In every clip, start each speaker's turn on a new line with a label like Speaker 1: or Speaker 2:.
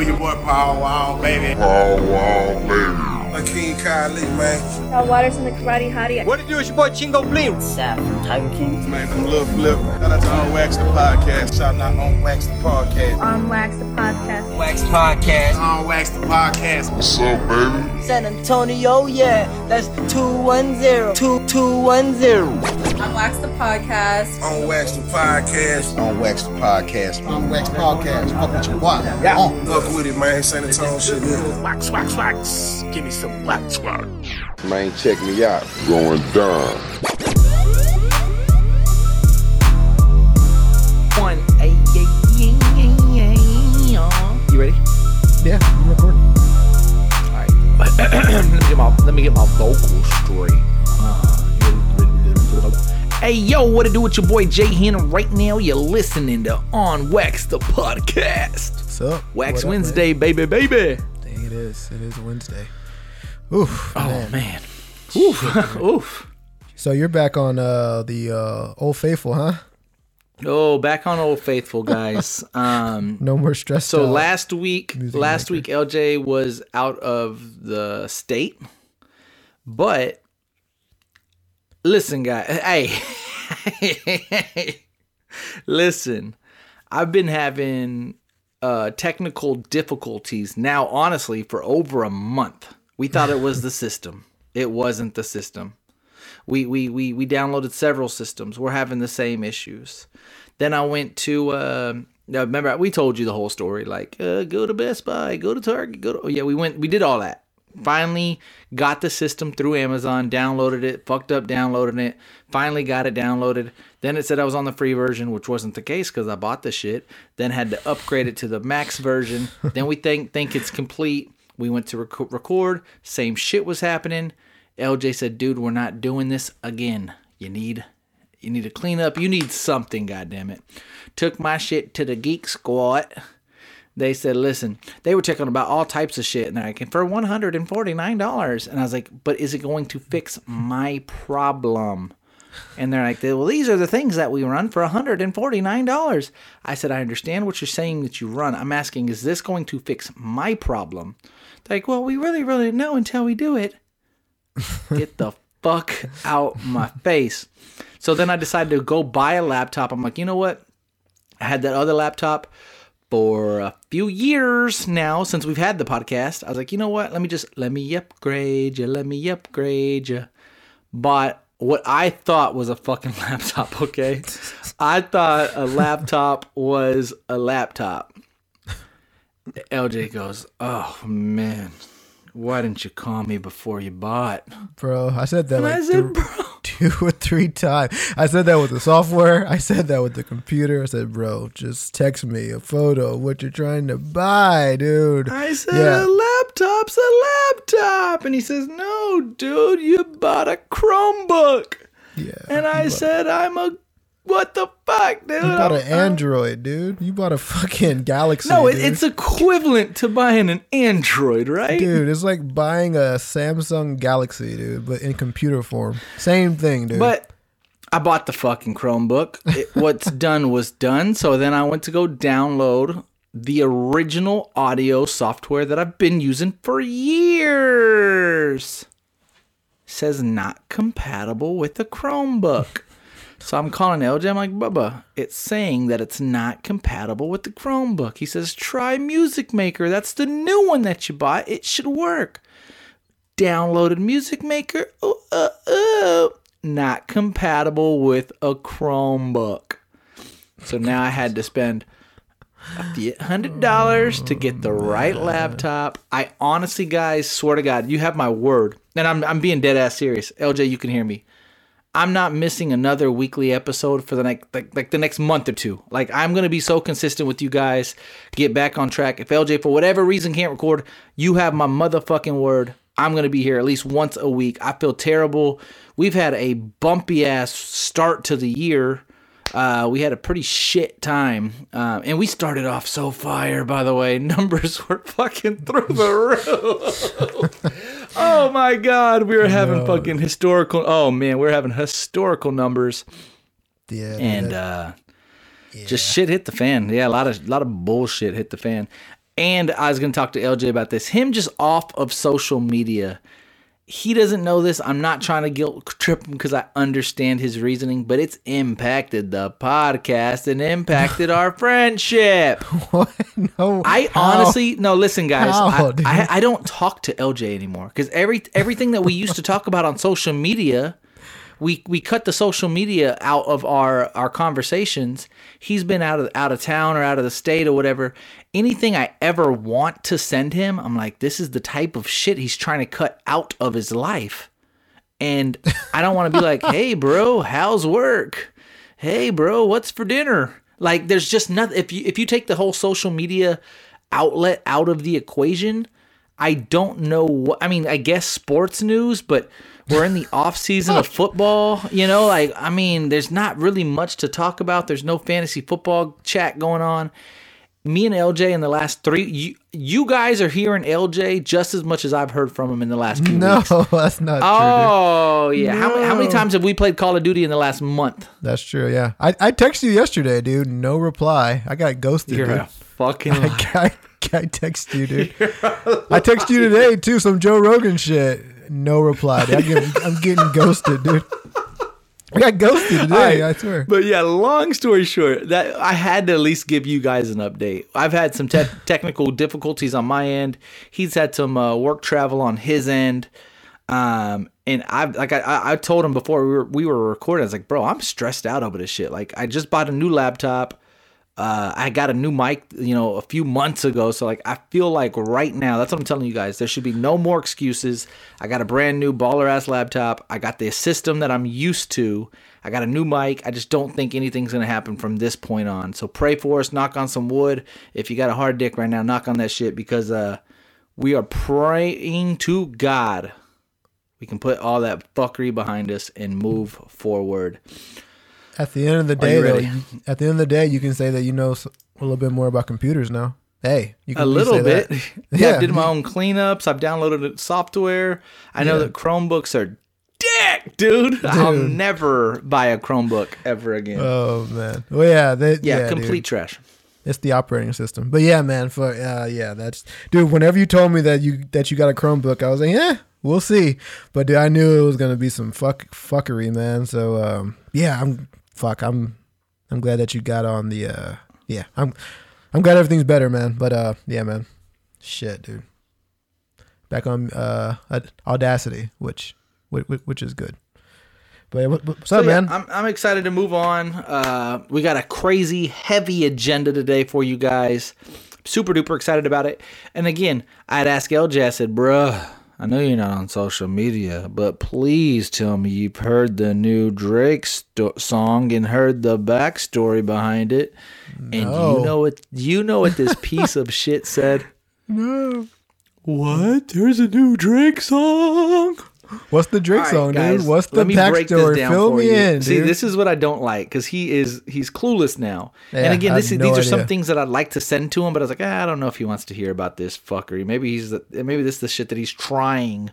Speaker 1: do? Your boy Paul Wall, baby.
Speaker 2: Paul Wall, baby.
Speaker 3: Akeem Kylie, man.
Speaker 4: Cal Waters and the Karate Hottie.
Speaker 5: What it do? It's your boy Chingo Bling.
Speaker 6: Saff from Tiger King.
Speaker 3: Man, I'm Lil Flip. Shout out to On Wax the Podcast. Shout out On Wax the Podcast.
Speaker 4: On Wax the Podcast.
Speaker 5: Wax Podcast.
Speaker 1: On Wax the Podcast.
Speaker 2: What's up, baby?
Speaker 6: San Antonio, yeah. That's 210. 2210.
Speaker 7: On Wax the Podcast.
Speaker 3: On Wax the Podcast.
Speaker 8: On Wax the Podcast. On Wax Podcast. Fuck with your boy.
Speaker 3: Yeah. Fuck with it, man. San Antonio shit. Yeah.
Speaker 1: Wax, wax, wax. Give me some wax, wax.
Speaker 2: Man, check me out. Going down.
Speaker 9: One. Ay, ay, ay, ay, ay. You ready?
Speaker 10: Yeah, I'm recording.
Speaker 9: All right. let me get my let me get my vocals straight. Uh? Hey yo, what to do with your boy Jay Henry right now? You're listening to On Wax the podcast.
Speaker 10: What's up?
Speaker 9: Wax
Speaker 10: What up,
Speaker 9: Wednesday, baby, baby.
Speaker 10: man? Dang, it is. It is Wednesday. Oof.
Speaker 9: Oh
Speaker 10: man.
Speaker 9: man. Oof. Oof.
Speaker 10: So you're back on uh, the uh, Old Faithful, huh?
Speaker 9: Oh, back on Old Faithful, guys. Um,
Speaker 10: No more stress.
Speaker 9: so last week, last
Speaker 10: maker.
Speaker 9: week LJ was out of the state, but listen, guys. Hey, listen. I've been having uh, technical difficulties now, honestly, for over a month. We thought it was the system. It wasn't the system. We we we we downloaded several systems. We're having the same issues. Then I went to uh, now remember we told you the whole story. Like uh, go to Best Buy, go to Target, go to oh, yeah. We went we did all that. Finally got the system through Amazon, downloaded it, fucked up downloading it. Finally got it downloaded. Then it said I was on the free version, which wasn't the case because I bought the shit. Then had to upgrade it to the max version. then we think think it's complete. We went to rec- record. Same shit was happening. LJ said, "Dude, we're not doing this again. You need you need to clean up. You need something, goddamn it." Took my shit to the Geek Squad. They said, "Listen, they were talking about all types of shit, and they're like, for one hundred and forty nine dollars." And I was like, "But is it going to fix my problem?" And they're like, "Well, these are the things that we run for one hundred and forty nine dollars." I said, "I understand what you're saying that you run. I'm asking, is this going to fix my problem?" Like, "Well, we really, really know until we do it." get the fuck out my face. So then I decided to go buy a laptop. I'm like, you know what? I had that other laptop for a few years now since we've had the podcast. I was like, you know what? Let me just let me upgrade you. Let me upgrade you. Bought what I thought was a fucking laptop. Okay, I thought a laptop was a laptop. LJ goes, oh man. Why didn't you call me before you bought?
Speaker 10: bro, I said that
Speaker 9: And
Speaker 10: like
Speaker 9: I said,
Speaker 10: th-
Speaker 9: bro.
Speaker 10: two or three times. I said that with the software. I said that with the computer. I said, bro, just text me a photo of what you're trying to buy, dude.
Speaker 9: I said,
Speaker 10: Yeah.
Speaker 9: a laptop's a laptop. And he says, no, dude, you bought a Chromebook.
Speaker 10: Yeah.
Speaker 9: And I
Speaker 10: bought-
Speaker 9: said, I'm a, what the fuck, dude?
Speaker 10: you bought an Android, dude. You bought a fucking Galaxy.
Speaker 9: No, it, it's equivalent to buying an Android, right?
Speaker 10: Dude, it's like buying a Samsung Galaxy, dude, but in computer form. Same thing, dude.
Speaker 9: But I bought the fucking Chromebook. It, what's done was done. So then I went to go download the original audio software that I've been using for years. Says not compatible with the Chromebook. So I'm calling LJ. I'm like, Bubba, it's saying that it's not compatible with the Chromebook. He says, try Music Maker. That's the new one that you bought. It should work. Downloaded Music Maker. Oh, uh, uh, not compatible with a Chromebook. So now I had to spend a few hundred dollars to get the right laptop. I honestly, guys, swear to God, you have my word, and I'm I'm being dead ass serious. LJ, you can hear me. I'm not missing another weekly episode for the next like, like the next month or two. Like I'm gonna be so consistent with you guys, get back on track. If LJ for whatever reason can't record, you have my motherfucking word. I'm gonna be here at least once a week. I feel terrible. We've had a bumpy ass start to the year. Uh, we had a pretty shit time, um, and we started off so fire. By the way, numbers were fucking through the roof. oh my god, we were having fucking historical. Oh man, we are having historical numbers,
Speaker 10: yeah,
Speaker 9: and uh, just shit hit the fan. Yeah, a lot of a lot of bullshit hit the fan. And I was going to talk to LJ about this. Him just off of social media. He doesn't know this. I'm not trying to guilt trip him because I understand his reasoning, but it's impacted the podcast and impacted our friendship.
Speaker 10: What? No.
Speaker 9: I
Speaker 10: how?
Speaker 9: honestly no. Listen, guys,
Speaker 10: How,
Speaker 9: I. I I don't talk to LJ anymore because every everything that we used to talk about on social media, we we cut the social media out of our our conversations. He's been out of out of town or out of the state or whatever. Anything I ever want to send him, I'm like, this is the type of shit he's trying to cut out of his life. And I don't want to be like, hey, bro, how's work? Hey, bro, what's for dinner? Like, there's just nothing. If you if you take the whole social media outlet out of the equation, I don't know what. I mean, I guess sports news, but we're in the off season of football. You know, like I mean, there's not really much to talk about. There's no fantasy football chat going on. Me and LJ in the last three, you, you guys are hearing LJ just as much as I've heard from him in the last few
Speaker 10: No,
Speaker 9: weeks.
Speaker 10: that's not true.
Speaker 9: Oh yeah. How, many, how many times have we played Call of Duty in the last month?
Speaker 10: That's true. Yeah. I, I texted you yesterday, dude. No reply. I got ghosted,
Speaker 9: You're
Speaker 10: dude.
Speaker 9: a fucking.
Speaker 10: I, I, I text you, dude. I text you today too. Some Joe Rogan shit. No reply. Dude. I get, I'm getting ghosted, dude. I got ghosted today. I swear.
Speaker 9: But yeah, long story short, that I had to at least give you guys an update. I've had some te- technical difficulties on my end. He's had some uh, work travel on his end. Um, and I've like I- I, I told him before we were we were recording, I was like, bro, I'm stressed out over this shit. Like I just bought a new laptop. Uh, I got a new mic, you know, a few months ago. So like, I feel like right now, that's what I'm telling you guys. There should be no more excuses. I got a brand new baller ass laptop. I got the system that I'm used to. I got a new mic. I just don't think anything's gonna happen from this point on. So pray for us. Knock on some wood. If you got a hard dick right now, knock on that shit because uh, we are praying to God. We can put all that fuckery behind us and move forward.
Speaker 10: At the end of the day, though, you, at the end of the day, you can say that you know a little bit more about computers now. Hey, you can
Speaker 9: a little
Speaker 10: say
Speaker 9: bit.
Speaker 10: that.
Speaker 9: yeah,
Speaker 10: Yeah.
Speaker 9: I did my own cleanups. I've downloaded software. I know
Speaker 10: Yeah.
Speaker 9: that Chromebooks are dick, dude. I'll never buy a Chromebook ever again.
Speaker 10: Oh man. Well, yeah. They,
Speaker 9: yeah,
Speaker 10: yeah,
Speaker 9: complete
Speaker 10: dude.
Speaker 9: trash.
Speaker 10: It's the operating system. But yeah, man. For uh, yeah, that's dude. Whenever you told me that you that you got a Chromebook, I was like, yeah, we'll see. But dude, I knew it was gonna be some fuck fuckery, man. So um, yeah, I'm fuck. I'm I'm glad that you got on the uh, yeah. I'm I'm glad everything's better, man. But uh, yeah, man. Shit, dude. Back on uh Audacity, which which, which is good. But what's
Speaker 9: So
Speaker 10: up,
Speaker 9: yeah,
Speaker 10: man?
Speaker 9: I'm, I'm excited to move on. Uh, we got a crazy, heavy agenda today for you guys. Super duper excited about it. And again, I'd ask LJ, I said, bruh, I know you're not on social media, but please tell me you've heard the new Drake sto- song and heard the backstory behind it. And
Speaker 10: No.
Speaker 9: you know what? You know what this piece of shit said?
Speaker 10: no.
Speaker 9: What? There's a new Drake song.
Speaker 10: What's the Drake
Speaker 9: right,
Speaker 10: song,
Speaker 9: guys,
Speaker 10: dude? What's the backstory? Fill me
Speaker 9: you.
Speaker 10: in,
Speaker 9: See,
Speaker 10: dude.
Speaker 9: this is what I don't like because he is he's clueless now.
Speaker 10: Yeah,
Speaker 9: and again, this is,
Speaker 10: no
Speaker 9: these are some things that I'd like to send to him, but I was like, ah, I don't know if he wants to hear about this fuckery. Maybe he's the, maybe this is the shit that he's trying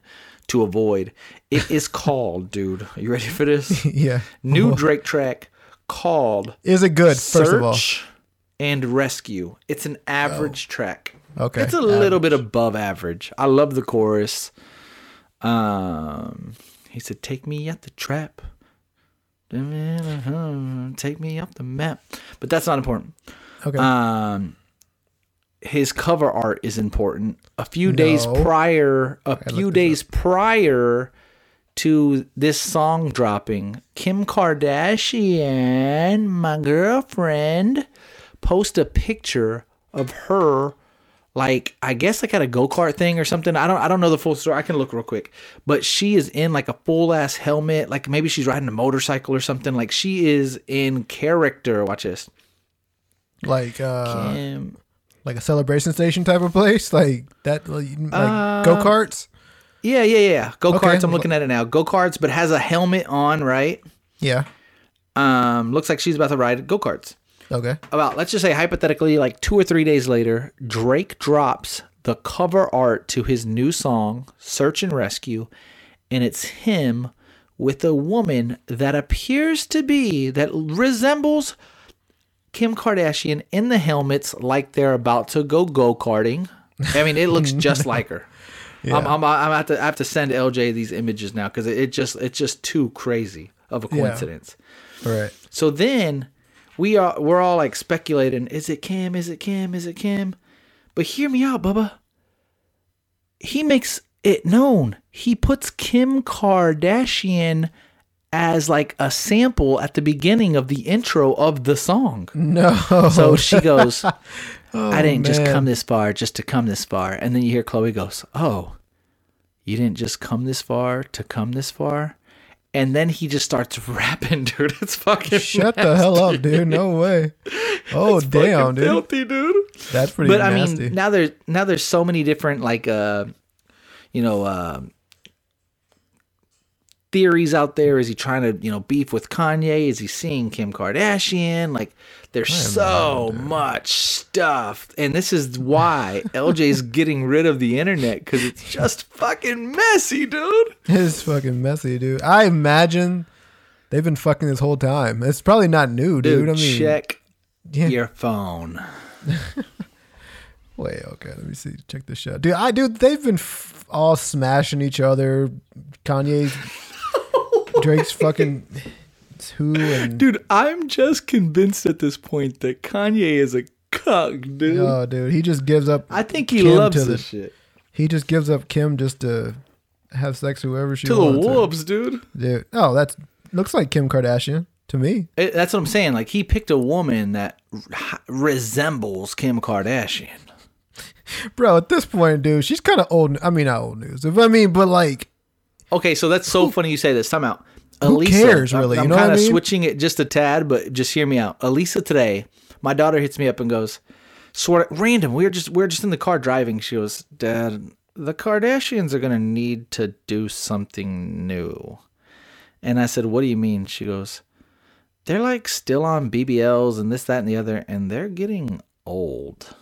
Speaker 9: to avoid. It is called, dude. Are you ready for this?
Speaker 10: yeah.
Speaker 9: New Drake track called
Speaker 10: Is it good? First of all,
Speaker 9: and Rescue. It's an average track.
Speaker 10: okay.
Speaker 9: It's a little bit above average. I love the chorus. Um, he said, "Take me at the trap, take me up the map." But that's not important.
Speaker 10: Okay.
Speaker 9: Um, his cover art is important. A few days prior, a few
Speaker 10: this
Speaker 9: days prior to this song dropping, Kim Kardashian, my girlfriend, post a picture of her like I guess like at a go-kart thing or something. I don't I don't know the full story. I can look real quick. But she is in like a full ass helmet, like maybe she's riding a motorcycle or something. Like she is in character. Watch this.
Speaker 10: like uh,
Speaker 9: Kim
Speaker 10: like a celebration station type of place, like that, like,
Speaker 9: Uh,
Speaker 10: go karts.
Speaker 9: Yeah, yeah, yeah. Go karts.
Speaker 10: Okay.
Speaker 9: I'm looking at it now. Go karts, but has a helmet on, right?
Speaker 10: Yeah.
Speaker 9: Um, looks like she's about to ride go karts.
Speaker 10: Okay.
Speaker 9: About let's just say hypothetically, like two or three days later, Drake drops the cover art to his new song, Search and Rescue, and it's him with a woman that appears to be that resembles Kim Kardashian in the helmets like they're about to go go karting. I mean, it looks just like her. Yeah. I'm, I'm, I'm have to I have to send LJ these images now because it, it just it's just too crazy of a
Speaker 10: Yeah.
Speaker 9: coincidence.
Speaker 10: Right.
Speaker 9: So then we are we're all like speculating, is it Kim? Is it Kim? Is it Kim? But hear me out, Bubba. He makes it known. He puts Kim Kardashian as like a sample at the beginning of the intro of the song.
Speaker 10: No.
Speaker 9: So she goes, I didn't just
Speaker 10: Oh,
Speaker 9: come this far just to come this far. And then you hear Khloé goes, Oh, you didn't just come this far to come this far? And then he just starts rapping, dude. It's fucking
Speaker 10: Shut the hell up, dude. No way. Oh
Speaker 9: It's
Speaker 10: damn, dude.
Speaker 9: filthy, dude.
Speaker 10: That's pretty
Speaker 9: But
Speaker 10: nasty.
Speaker 9: I mean, now there's now there's so many different like uh, you know, uh, theories out there. Is he trying to you know beef with Kanye? Is he seeing Kim Kardashian? Like, there's so much stuff, and this is why LJ's getting rid of the internet because it's just fucking messy, dude.
Speaker 10: It's fucking messy, dude. I imagine they've been fucking this whole time. It's probably not new, dude.
Speaker 9: Dude,
Speaker 10: I mean,
Speaker 9: check
Speaker 10: Yeah.
Speaker 9: your phone.
Speaker 10: Wait, okay, let me see. Check this shot, dude. I dude, they've been f- all smashing each other. Kanye's, Drake's fucking who and
Speaker 9: Dude, I'm just convinced at this point that Kanye is a cuck, dude.
Speaker 10: oh, dude, he just gives up.
Speaker 9: I think he
Speaker 10: Kim
Speaker 9: loves this
Speaker 10: the-
Speaker 9: shit.
Speaker 10: He just gives up Kim just to have sex with whoever she
Speaker 9: To the wolves, dude.
Speaker 10: dude. Oh, that's looks like Kim Kardashian to me.
Speaker 9: It- that's what I'm saying. Like he picked a woman that r- resembles Kim Kardashian.
Speaker 10: Bro, at this point, dude, she's kind of old. I mean, not old news. If I mean, but like,
Speaker 9: Okay, so that's so funny you say this. Time out.
Speaker 10: Who cares,
Speaker 9: I'm-
Speaker 10: really?
Speaker 9: I'm,
Speaker 10: You know what I
Speaker 9: kind of
Speaker 10: mean?
Speaker 9: switching it just a tad, but just hear me out. Elisa today, my daughter hits me up and goes, sort of random. We were just we are just in the car driving. She goes, Dad, the Kardashians are gonna need to do something new. And I said, What do you mean? She goes, They're like still on BBLs and this, that, and the other, and they're getting old.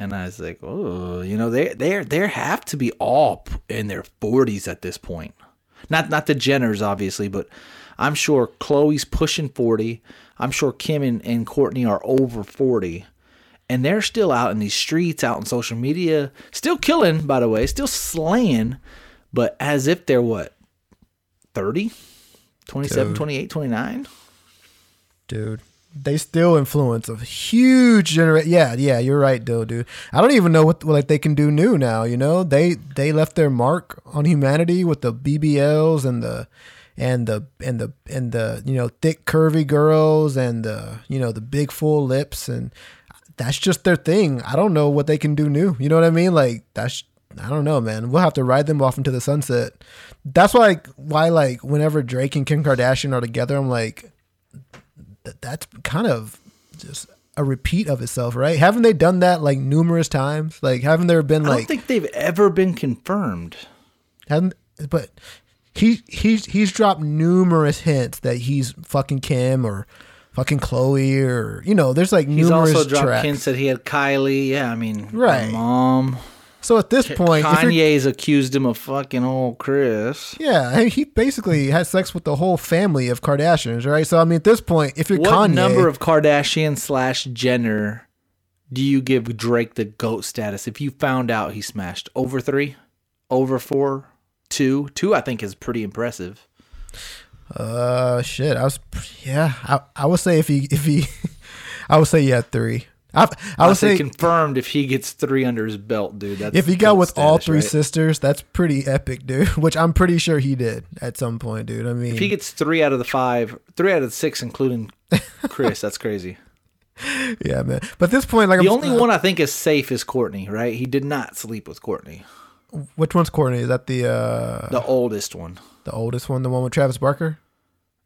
Speaker 9: And I was like, oh, you know, they they they have to be all in their forties at this point. Not not the Jenners, obviously, but I'm sure Khloé's pushing forty. I'm sure Kim and, and Kourtney are over forty. And they're still out in these streets, out on social media, still killing, by the way, still slaying, but as if they're what, 30, 27,
Speaker 10: Dude.
Speaker 9: 28, 29?
Speaker 10: dude. They still influence a huge generation. Yeah, yeah, you're right, dude. I don't even know what like they can do new now. You know, they they left their mark on humanity with the BBLs and the and the and the and the you know thick curvy girls and the you know the big full lips and that's just their thing. I don't know what they can do new. You know what I mean? Like that's I don't know, man. We'll have to ride them off into the sunset. That's why why like whenever Drake and Kim Kardashian are together, I'm like that's kind of just a repeat of itself, right? Haven't they done that like numerous times? Like haven't there been like?
Speaker 9: I don't think they've ever been confirmed.
Speaker 10: haven't but he he's he's dropped numerous hints that he's fucking Kim or fucking Khloé or you know, there's like
Speaker 9: He's
Speaker 10: numerous
Speaker 9: also dropped
Speaker 10: tracks.
Speaker 9: hints that he had Kylie. Yeah, I mean,
Speaker 10: Right.
Speaker 9: mom.
Speaker 10: So at this point,
Speaker 9: Kanye's accused him of fucking old Kris.
Speaker 10: yeah, I mean, he basically had sex with the whole family of Kardashians, right? So I mean, at this point, if you're
Speaker 9: What
Speaker 10: Kanye,
Speaker 9: number of Kardashian slash Jenner do you give Drake the goat status if you found out he smashed over three, over four, two? Two, I think is pretty impressive.
Speaker 10: Uh, shit. I was, yeah. I, I would say if he, if he, I would say yeah, three. I, I would
Speaker 9: say confirmed if he gets three under his belt, dude. That's
Speaker 10: if he got with all three
Speaker 9: right?
Speaker 10: sisters, that's pretty epic, dude. Which I'm pretty sure he did at some point, dude. I mean,
Speaker 9: If he gets three out of the five, three out of the six, including Kris, that's crazy.
Speaker 10: yeah, man. But at this point, like,
Speaker 9: The
Speaker 10: I'm,
Speaker 9: only one I think is safe is Kourtney, right? He did not sleep with Kourtney,
Speaker 10: which one's Kourtney? Is that the uh
Speaker 9: the oldest one.
Speaker 10: the oldest one, the one with Travis Barker?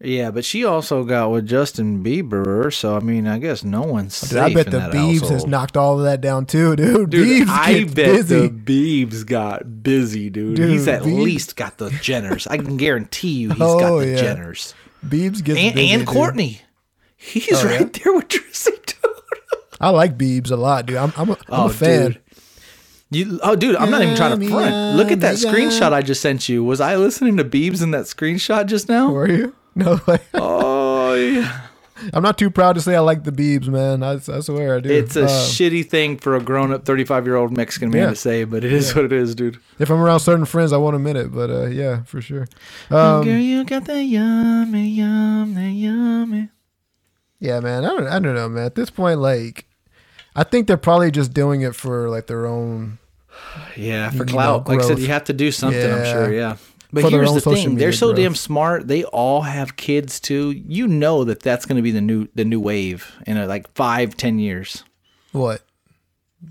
Speaker 9: Yeah, but she also got with Justin Bieber, so I mean, I guess no one's safe.
Speaker 10: I bet the Biebs has knocked all of that down too, dude.
Speaker 9: Dude,
Speaker 10: Biebs
Speaker 9: I bet
Speaker 10: busy.
Speaker 9: the Biebs got busy, dude.
Speaker 10: Dude,
Speaker 9: he's at
Speaker 10: Biebs-
Speaker 9: least got the Jenners. I can guarantee you he's
Speaker 10: Oh,
Speaker 9: got the
Speaker 10: yeah.
Speaker 9: Jenners.
Speaker 10: Biebs gets
Speaker 9: And,
Speaker 10: busy,
Speaker 9: and
Speaker 10: dude.
Speaker 9: Kourtney. He's
Speaker 10: Oh,
Speaker 9: right
Speaker 10: yeah?
Speaker 9: there with Tristan, dude.
Speaker 10: I like Biebs a lot, dude. I'm I'm a, I'm
Speaker 9: Oh,
Speaker 10: a fan.
Speaker 9: dude. You, oh, dude, I'm not even trying to front. Look at that screenshot I just sent you. Was I listening to Biebs in that screenshot just now?
Speaker 10: Were you? No way.
Speaker 9: Oh, yeah.
Speaker 10: I'm not too proud to say I like the Biebs, man. I, I swear I do.
Speaker 9: It's a
Speaker 10: Um,
Speaker 9: shitty thing for a grown-up 35-year-old Mexican man
Speaker 10: Yeah.
Speaker 9: to say, but it is what it is, dude.
Speaker 10: if I'm around certain friends, I won't admit it, but uh, yeah, for sure. Um,
Speaker 9: Girl, you got the yummy, yummy, yummy.
Speaker 10: Yeah, man. I don't, I don't know, man. At this point, like, I think they're probably just doing it for like their own.
Speaker 9: Yeah, for
Speaker 10: know,
Speaker 9: clout. like I said, you have to do something. I'm sure. Yeah. But here's the thing: they're so
Speaker 10: growth.
Speaker 9: damn smart. They all have kids too. You know that that's going to be the new the new wave in uh like five, ten years.
Speaker 10: What?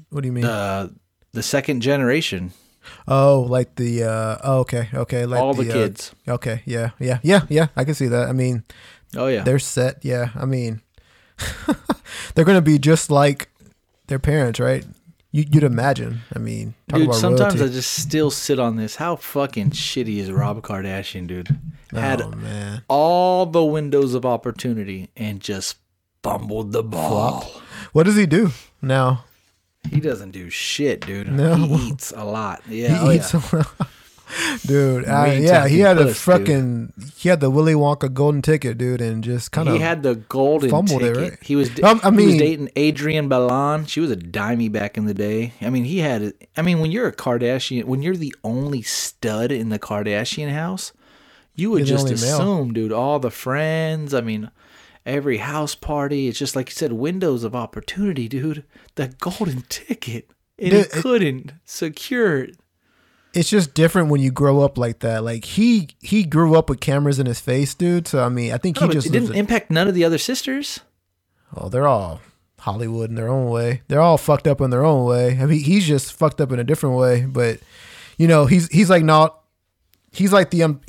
Speaker 10: What do you mean?
Speaker 9: Uh, the second generation,
Speaker 10: oh, like the. uh oh, okay, okay. Like
Speaker 9: all the,
Speaker 10: uh,
Speaker 9: kids.
Speaker 10: okay, yeah, yeah, yeah, yeah. I can see that. I mean,
Speaker 9: Oh yeah.
Speaker 10: they're set. Yeah, I mean, they're gonna be just like their parents, right? You, you'd imagine. I mean, talk
Speaker 9: Dude, sometimes
Speaker 10: royalty.
Speaker 9: I just still sit on this. How fucking shitty is Rob Kardashian, dude? Had
Speaker 10: oh man,
Speaker 9: all the windows of opportunity and just fumbled the ball.
Speaker 10: what does he do now?
Speaker 9: He doesn't do shit, dude.
Speaker 10: No.
Speaker 9: He eats a lot. Yeah.
Speaker 10: he
Speaker 9: oh,
Speaker 10: eats
Speaker 9: yeah.
Speaker 10: Dude.
Speaker 9: Way
Speaker 10: yeah, he had a
Speaker 9: puss, dude.
Speaker 10: fucking he had the Willy Wonka golden ticket, dude, and just kind of
Speaker 9: he had the golden
Speaker 10: fumbled it,
Speaker 9: ticket.
Speaker 10: right?
Speaker 9: He was
Speaker 10: Um, I
Speaker 9: he was dating Adrienne Bailon. She was a dimey back in the day. I mean, he had. it- I mean, when you're a Kardashian, when you're the only stud in the Kardashian house, you would just
Speaker 10: only male.
Speaker 9: assume, dude, all the friends. I mean, every house party. It's just like you said, windows of opportunity, dude. The golden ticket, and
Speaker 10: Dude,
Speaker 9: he
Speaker 10: it-
Speaker 9: couldn't secure it.
Speaker 10: It's just different when you grow up like that. Like he he grew up with cameras in his face, dude. So I mean, I think
Speaker 9: No,
Speaker 10: he just
Speaker 9: didn't impact none of the other sisters.
Speaker 10: oh, they're all Hollywood in their own way. They're all fucked up in their own way. I mean, he's just fucked up in a different way. But you know, he's he's like not. He's like the um,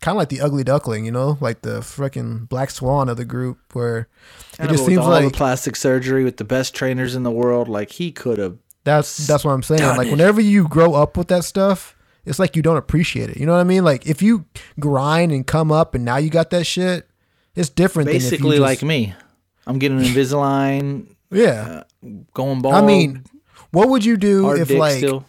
Speaker 10: kind of like the ugly duckling, you know, like the freaking black swan of the group, where it
Speaker 9: know,
Speaker 10: just
Speaker 9: with
Speaker 10: seems
Speaker 9: all
Speaker 10: like
Speaker 9: the plastic surgery with the best trainers in the world. Like he could have.
Speaker 10: That's that's what I'm saying.
Speaker 9: Done
Speaker 10: Like
Speaker 9: it.
Speaker 10: whenever you grow up with that stuff, it's like you don't appreciate it. You know what I mean? Like if you grind and come up and now you got that shit, it's different. than if you
Speaker 9: Basically,
Speaker 10: just-
Speaker 9: like me. I'm getting Invisalign,
Speaker 10: yeah.
Speaker 9: Uh, going bald.
Speaker 10: I mean, what would you do if like
Speaker 9: still.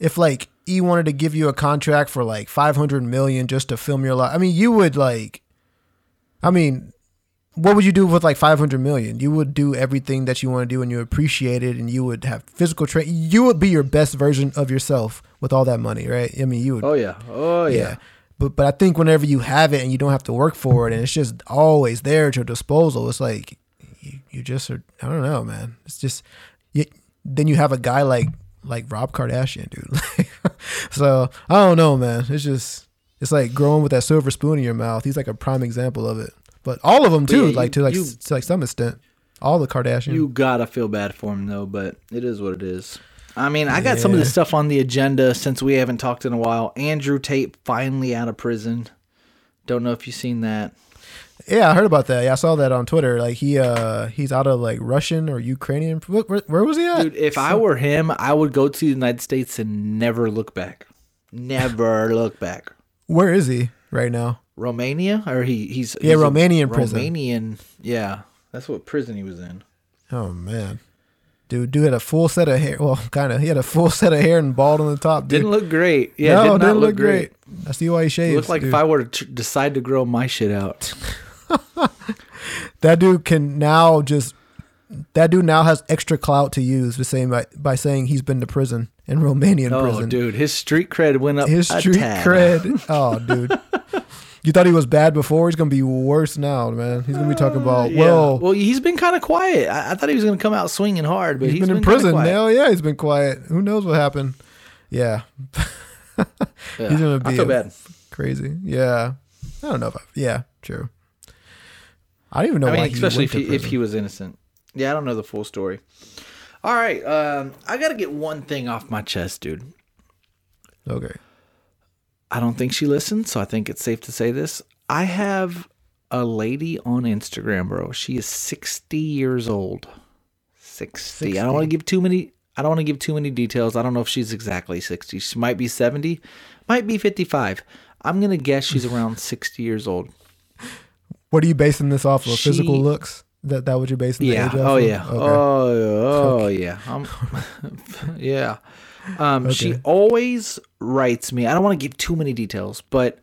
Speaker 10: if like E wanted to give you a contract for like 500 million just to film your life? I mean, you would like. I mean, what would you do with like 500 million? You would do everything that you want to do and you appreciate it and you would have physical train. You would be your best version of yourself with all that money, right? I mean, you would
Speaker 9: Oh yeah. Oh yeah.
Speaker 10: yeah. But but I think whenever you have it and you don't have to work for it and it's just always there at your disposal, it's like you, you just are I don't know, man. It's just you, then you have a guy like like Rob Kardashian, dude. so I don't know, man. It's just it's like growing with that silver spoon in your mouth. He's like a prime example of it. But all of them too,
Speaker 9: yeah,
Speaker 10: like
Speaker 9: you-
Speaker 10: to like
Speaker 9: you-
Speaker 10: s- to like some extent. All the Kardashians.
Speaker 9: You gotta feel bad for him though, but it is what it is. I mean, I got some of
Speaker 10: Yeah.
Speaker 9: the stuff on the agenda since we haven't talked in a while. Andrew Tate finally out of prison. Don't know if you've seen that.
Speaker 10: Yeah, I heard about that. Yeah, I saw that on Twitter. Like he uh he's out of like Russian or Ukrainian. Where, where, where was he at?
Speaker 9: Dude, if I were him, I would go to the United States and never look back. Never look back.
Speaker 10: Where is he right now?
Speaker 9: Romania or he he's
Speaker 10: Yeah,
Speaker 9: he's
Speaker 10: Romanian prison.
Speaker 9: Romanian, yeah. That's what prison he was in.
Speaker 10: Oh man, dude, dude had a full set of hair. Well, kind of. He had a full set of hair and bald on the top. Dude.
Speaker 9: Didn't look great. Yeah,
Speaker 10: no,
Speaker 9: did not
Speaker 10: didn't
Speaker 9: look,
Speaker 10: look great. I see why he
Speaker 9: It
Speaker 10: shaves.
Speaker 9: looked like
Speaker 10: dude.
Speaker 9: if I were to tr- decide to grow my shit out.
Speaker 10: that dude can now just. That dude now has extra clout to use the same by, by saying he's been to prison in Romanian
Speaker 9: Oh,
Speaker 10: prison.
Speaker 9: dude, his street cred went up.
Speaker 10: His street cred. Oh, dude. You thought he was bad before. He's gonna be worse now, man. He's gonna be talking about
Speaker 9: Yeah.
Speaker 10: well,
Speaker 9: well, he's been kind of quiet. I, I thought he was going to come out swinging hard, but
Speaker 10: he's been in prison. Hell yeah, he's been quiet. Who knows what happened? Yeah,
Speaker 9: Yeah,
Speaker 10: he's gonna
Speaker 9: I
Speaker 10: be
Speaker 9: feel bad.
Speaker 10: crazy. Yeah, I don't know if I, yeah, true. I don't even know
Speaker 9: I mean,
Speaker 10: why he
Speaker 9: especially
Speaker 10: went
Speaker 9: if he, if he was innocent. Yeah, I don't know the full story. All right, um, I got to get one thing off my chest, dude.
Speaker 10: okay.
Speaker 9: I don't think she listens, so I think it's safe to say this. I have a lady on Instagram, bro. She is 60 years old. 60. I don't want to give too many I don't want to give too many details. I don't know if she's exactly 60. She might be 70, might be 55. I'm going to guess she's around 60 years old.
Speaker 10: What are you basing this off of? Physical looks? That that what you're basing the
Speaker 9: Yeah.
Speaker 10: age off
Speaker 9: Oh
Speaker 10: of?
Speaker 9: yeah.
Speaker 10: Okay.
Speaker 9: Oh, oh yeah. Um, yeah. Um, She always writes me. I don't want to give too many details, but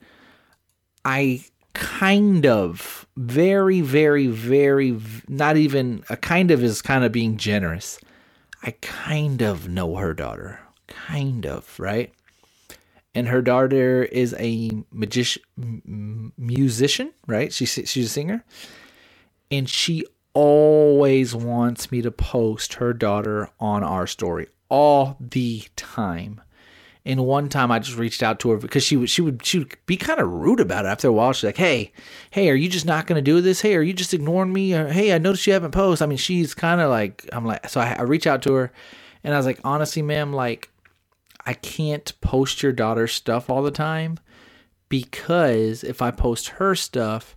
Speaker 9: I kind of very very very not even a kind of is kind of being generous. I kind of know her daughter kind of right? And her daughter is a magician m- musician right? She's she's a singer. And she always wants me to post her daughter on our story all the time and one time I just reached out to her because she would she would she would be kind of rude about it after a while. She's like, "Hey, hey, are you just not gonna do this? Hey, are you just ignoring me? Or, hey, I noticed you haven't posted." I mean, she's kind of like I'm like so I, I reach out to her, and I was like, honestly, ma'am, like I can't post your daughter's stuff all the time because if I post her stuff,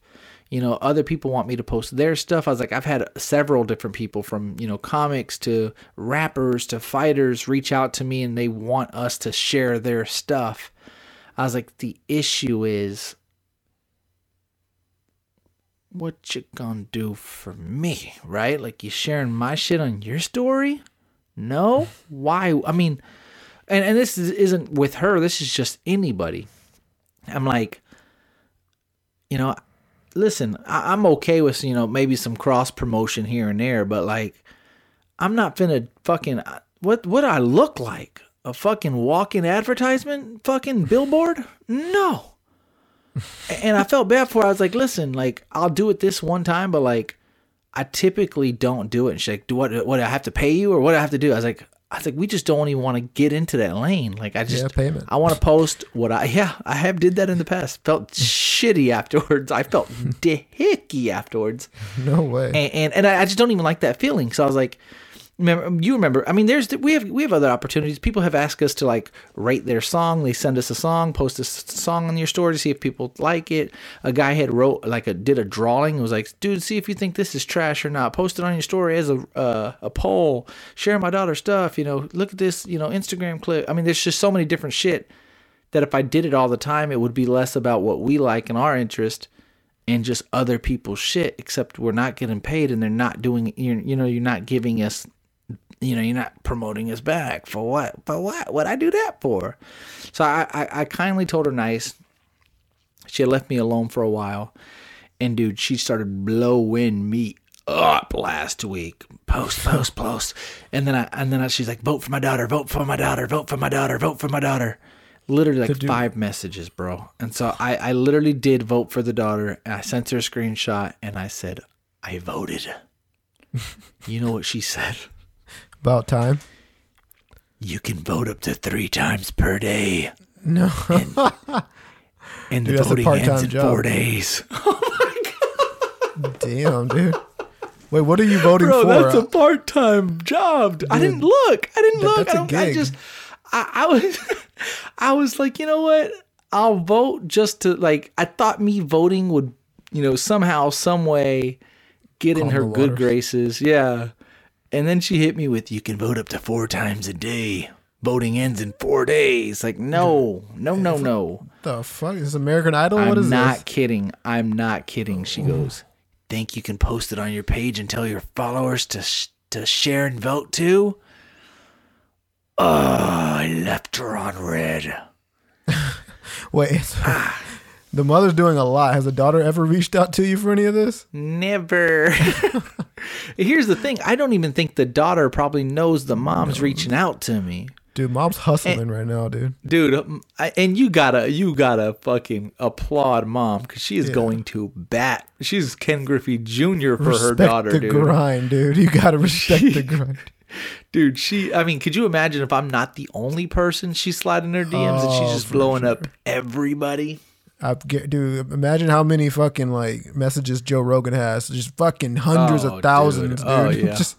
Speaker 9: you know, other people want me to post their stuff. I was like, I've had several different people from, you know, comics to rappers to fighters reach out to me and they want us to share their stuff. I was like, the issue is what you gonna do for me, right? Like you sharing my shit on your story? No? Why? I mean, and, and this is, isn't with her, this is just anybody. I'm like, you know, listen, I, I'm okay with you know maybe some cross promotion here and there, but like, I'm not finna fucking uh, what what do I look like? A fucking walking advertisement, fucking billboard? No. and I felt bad for. Her. I was like, listen, like I'll do it this one time, but like I typically don't do it. And she's like, do what? What do I have to pay you, or what do I have to do? I was like, I was like, we just don't even want to get into that lane. Like I just,
Speaker 10: Yeah, payment.
Speaker 9: I want to post what I, yeah, I have did that in the past. Felt shitty afterwards. I felt dicky afterwards.
Speaker 10: No way.
Speaker 9: And, and, and I I just don't even like that feeling. So I was like, remember, you remember, I mean, there's, we have, we have other opportunities. People have asked us to like rate their song. They send us a song, post a song on your story to see if people like it. A guy had wrote like a, did a drawing. It was like, dude, see if you think this is trash or not. Post it on your story as a, uh, a poll, share my daughter's stuff, you know, look at this, you know, Instagram clip. I mean, there's just so many different shit that if I did it all the time, it would be less about what we like and our interest and just other people's shit. Except we're not getting paid, and they're not doing. You know, you're not giving us. You know, you're not promoting us back for what? For what? What I do that for? So I, I, I kindly told her nice. She had left me alone for a while, and dude, she started blowing me up last week. Post, post, post, and then I and then I, she's like, vote for my daughter, vote for my daughter, vote for my daughter, vote for my daughter. Literally like
Speaker 10: dude-
Speaker 9: five messages, bro. And so I, I literally did vote for the daughter. And I sent her a screenshot, and I said, I voted. you know what she said?
Speaker 10: About time.
Speaker 9: You can vote up to three times per day,
Speaker 10: No.
Speaker 9: and
Speaker 10: Dude,
Speaker 9: the voting ends in
Speaker 10: job.
Speaker 9: four days.
Speaker 10: Oh Damn, dude. Wait, what are you voting
Speaker 9: Bro,
Speaker 10: for?
Speaker 9: that's a part time job. I didn't look. I didn't look.
Speaker 10: that's
Speaker 9: I
Speaker 10: a
Speaker 9: don't. I just. I, I was. I was like, you know what? I'll vote just to like. I thought me voting would, you know, somehow, some way, get in her good graces. Yeah. And then she hit me with, "You can vote up to four times a day. Voting ends in four days." Like, no, no, no, no.
Speaker 10: the fuck? Is this American Idol? what
Speaker 9: I'm
Speaker 10: is
Speaker 9: not
Speaker 10: this?
Speaker 9: kidding. I'm not kidding. She goes, "Think you can post it on your page and tell your followers to sh- to share and vote too?" Oh, I left her on read.
Speaker 10: Wait. Ah. The mother's doing a lot. Has the daughter ever reached out to you for any of this?
Speaker 9: Never. Here's the thing. I don't even think the daughter probably knows the mom's reaching out to me.
Speaker 10: Dude, mom's hustling right now, dude.
Speaker 9: Dude, um, I, and you gotta, you gotta fucking applaud mom because she is
Speaker 10: Yeah.
Speaker 9: going to bat. She's Ken Griffey Jr. for her daughter,
Speaker 10: the
Speaker 9: dude.
Speaker 10: grind, dude. You gotta respect the grind.
Speaker 9: Dude, she, I mean, could you imagine if I'm not the only person she's sliding her DMs and she's
Speaker 10: Oh,
Speaker 9: just blowing up everybody?
Speaker 10: I dude. Imagine how many fucking like messages Joe Rogan has. Just fucking hundreds
Speaker 9: Oh,
Speaker 10: of thousands,
Speaker 9: dude.
Speaker 10: dude.
Speaker 9: Oh, yeah.
Speaker 10: Just,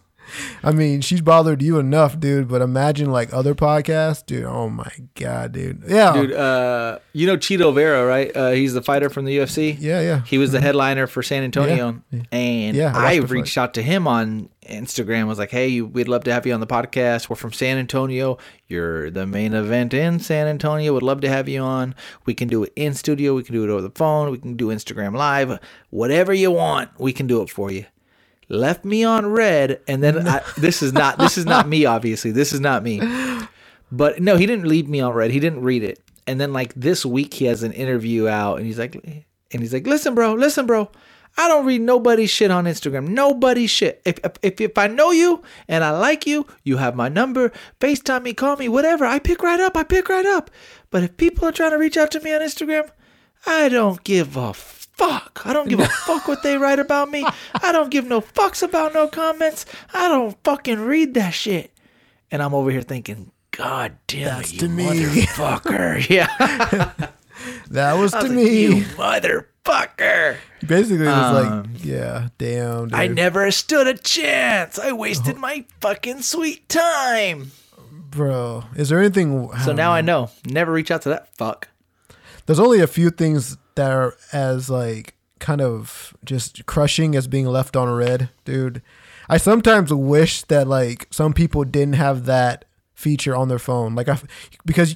Speaker 10: I mean, she's bothered you enough, dude. But imagine like other podcasts, dude. Oh my god, dude. Yeah,
Speaker 9: Dude, uh, you know Chito Vera, right? Uh, he's the fighter from the UFC.
Speaker 10: yeah, yeah.
Speaker 9: He was the headliner for San Antonio, and
Speaker 10: Yeah, I
Speaker 9: I reached out to him on Instagram. Was like, "Hey, we'd love to have you on the podcast. We're from San Antonio. You're the main event in San Antonio. Would love to have you on. We can do it in studio. We can do it over the phone. We can do Instagram live. Whatever you want, we can do it for you." Left me on read, and then I, this is not this is not me. Obviously, this is not me. But no, he didn't leave me on read. He didn't read it. And then like this week, he has an interview out, and he's like, and he's like, "Listen, bro, listen, bro. I don't read nobody's shit on Instagram. Nobody's shit. If, if if I know you and I like you, you have my number. FaceTime me, call me, whatever. I pick right up. I pick right up. But if people are trying to reach out to me on Instagram, I don't give a fuck. I don't give a fuck what they write about me. I don't give no fucks about no comments. I don't fucking read that shit. And I'm over here thinking, God damn
Speaker 10: That's
Speaker 9: it,
Speaker 10: to
Speaker 9: you
Speaker 10: me."
Speaker 9: motherfucker. yeah.
Speaker 10: That was
Speaker 9: I
Speaker 10: to
Speaker 9: was like,
Speaker 10: me.
Speaker 9: you motherfucker.
Speaker 10: Basically, it was
Speaker 9: Um,
Speaker 10: like, yeah, damn. Dude.
Speaker 9: I never stood a chance. I wasted my fucking sweet time.
Speaker 10: bro. Is there anything?
Speaker 9: So now I know. Never reach out to that fuck.
Speaker 10: there's only a few things that are as like kind of just crushing as being left on read, dude. I sometimes wish that like some people didn't have that feature on their phone, like I, because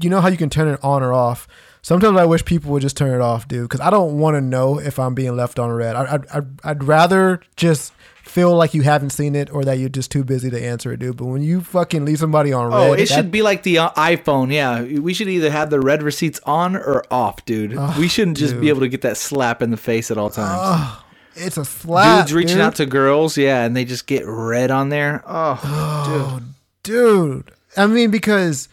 Speaker 10: you know how you can turn it on or off. Sometimes I wish people would just turn it off, dude, because I don't want to know if I'm being left on read. I, I, I'd, I'd rather just feel like you haven't seen it or that you're just too busy to answer it, dude. But when you fucking leave somebody on read,
Speaker 9: Oh, it
Speaker 10: that-
Speaker 9: should be like the uh, iPhone. Yeah, we should either have the read receipts on or off, dude. we shouldn't just be able to get that slap in the face at all times.
Speaker 10: it's a slap.
Speaker 9: Dudes reaching
Speaker 10: dude.
Speaker 9: out to girls, yeah, and they just get read on there. Oh,
Speaker 10: dude. dude. I mean, because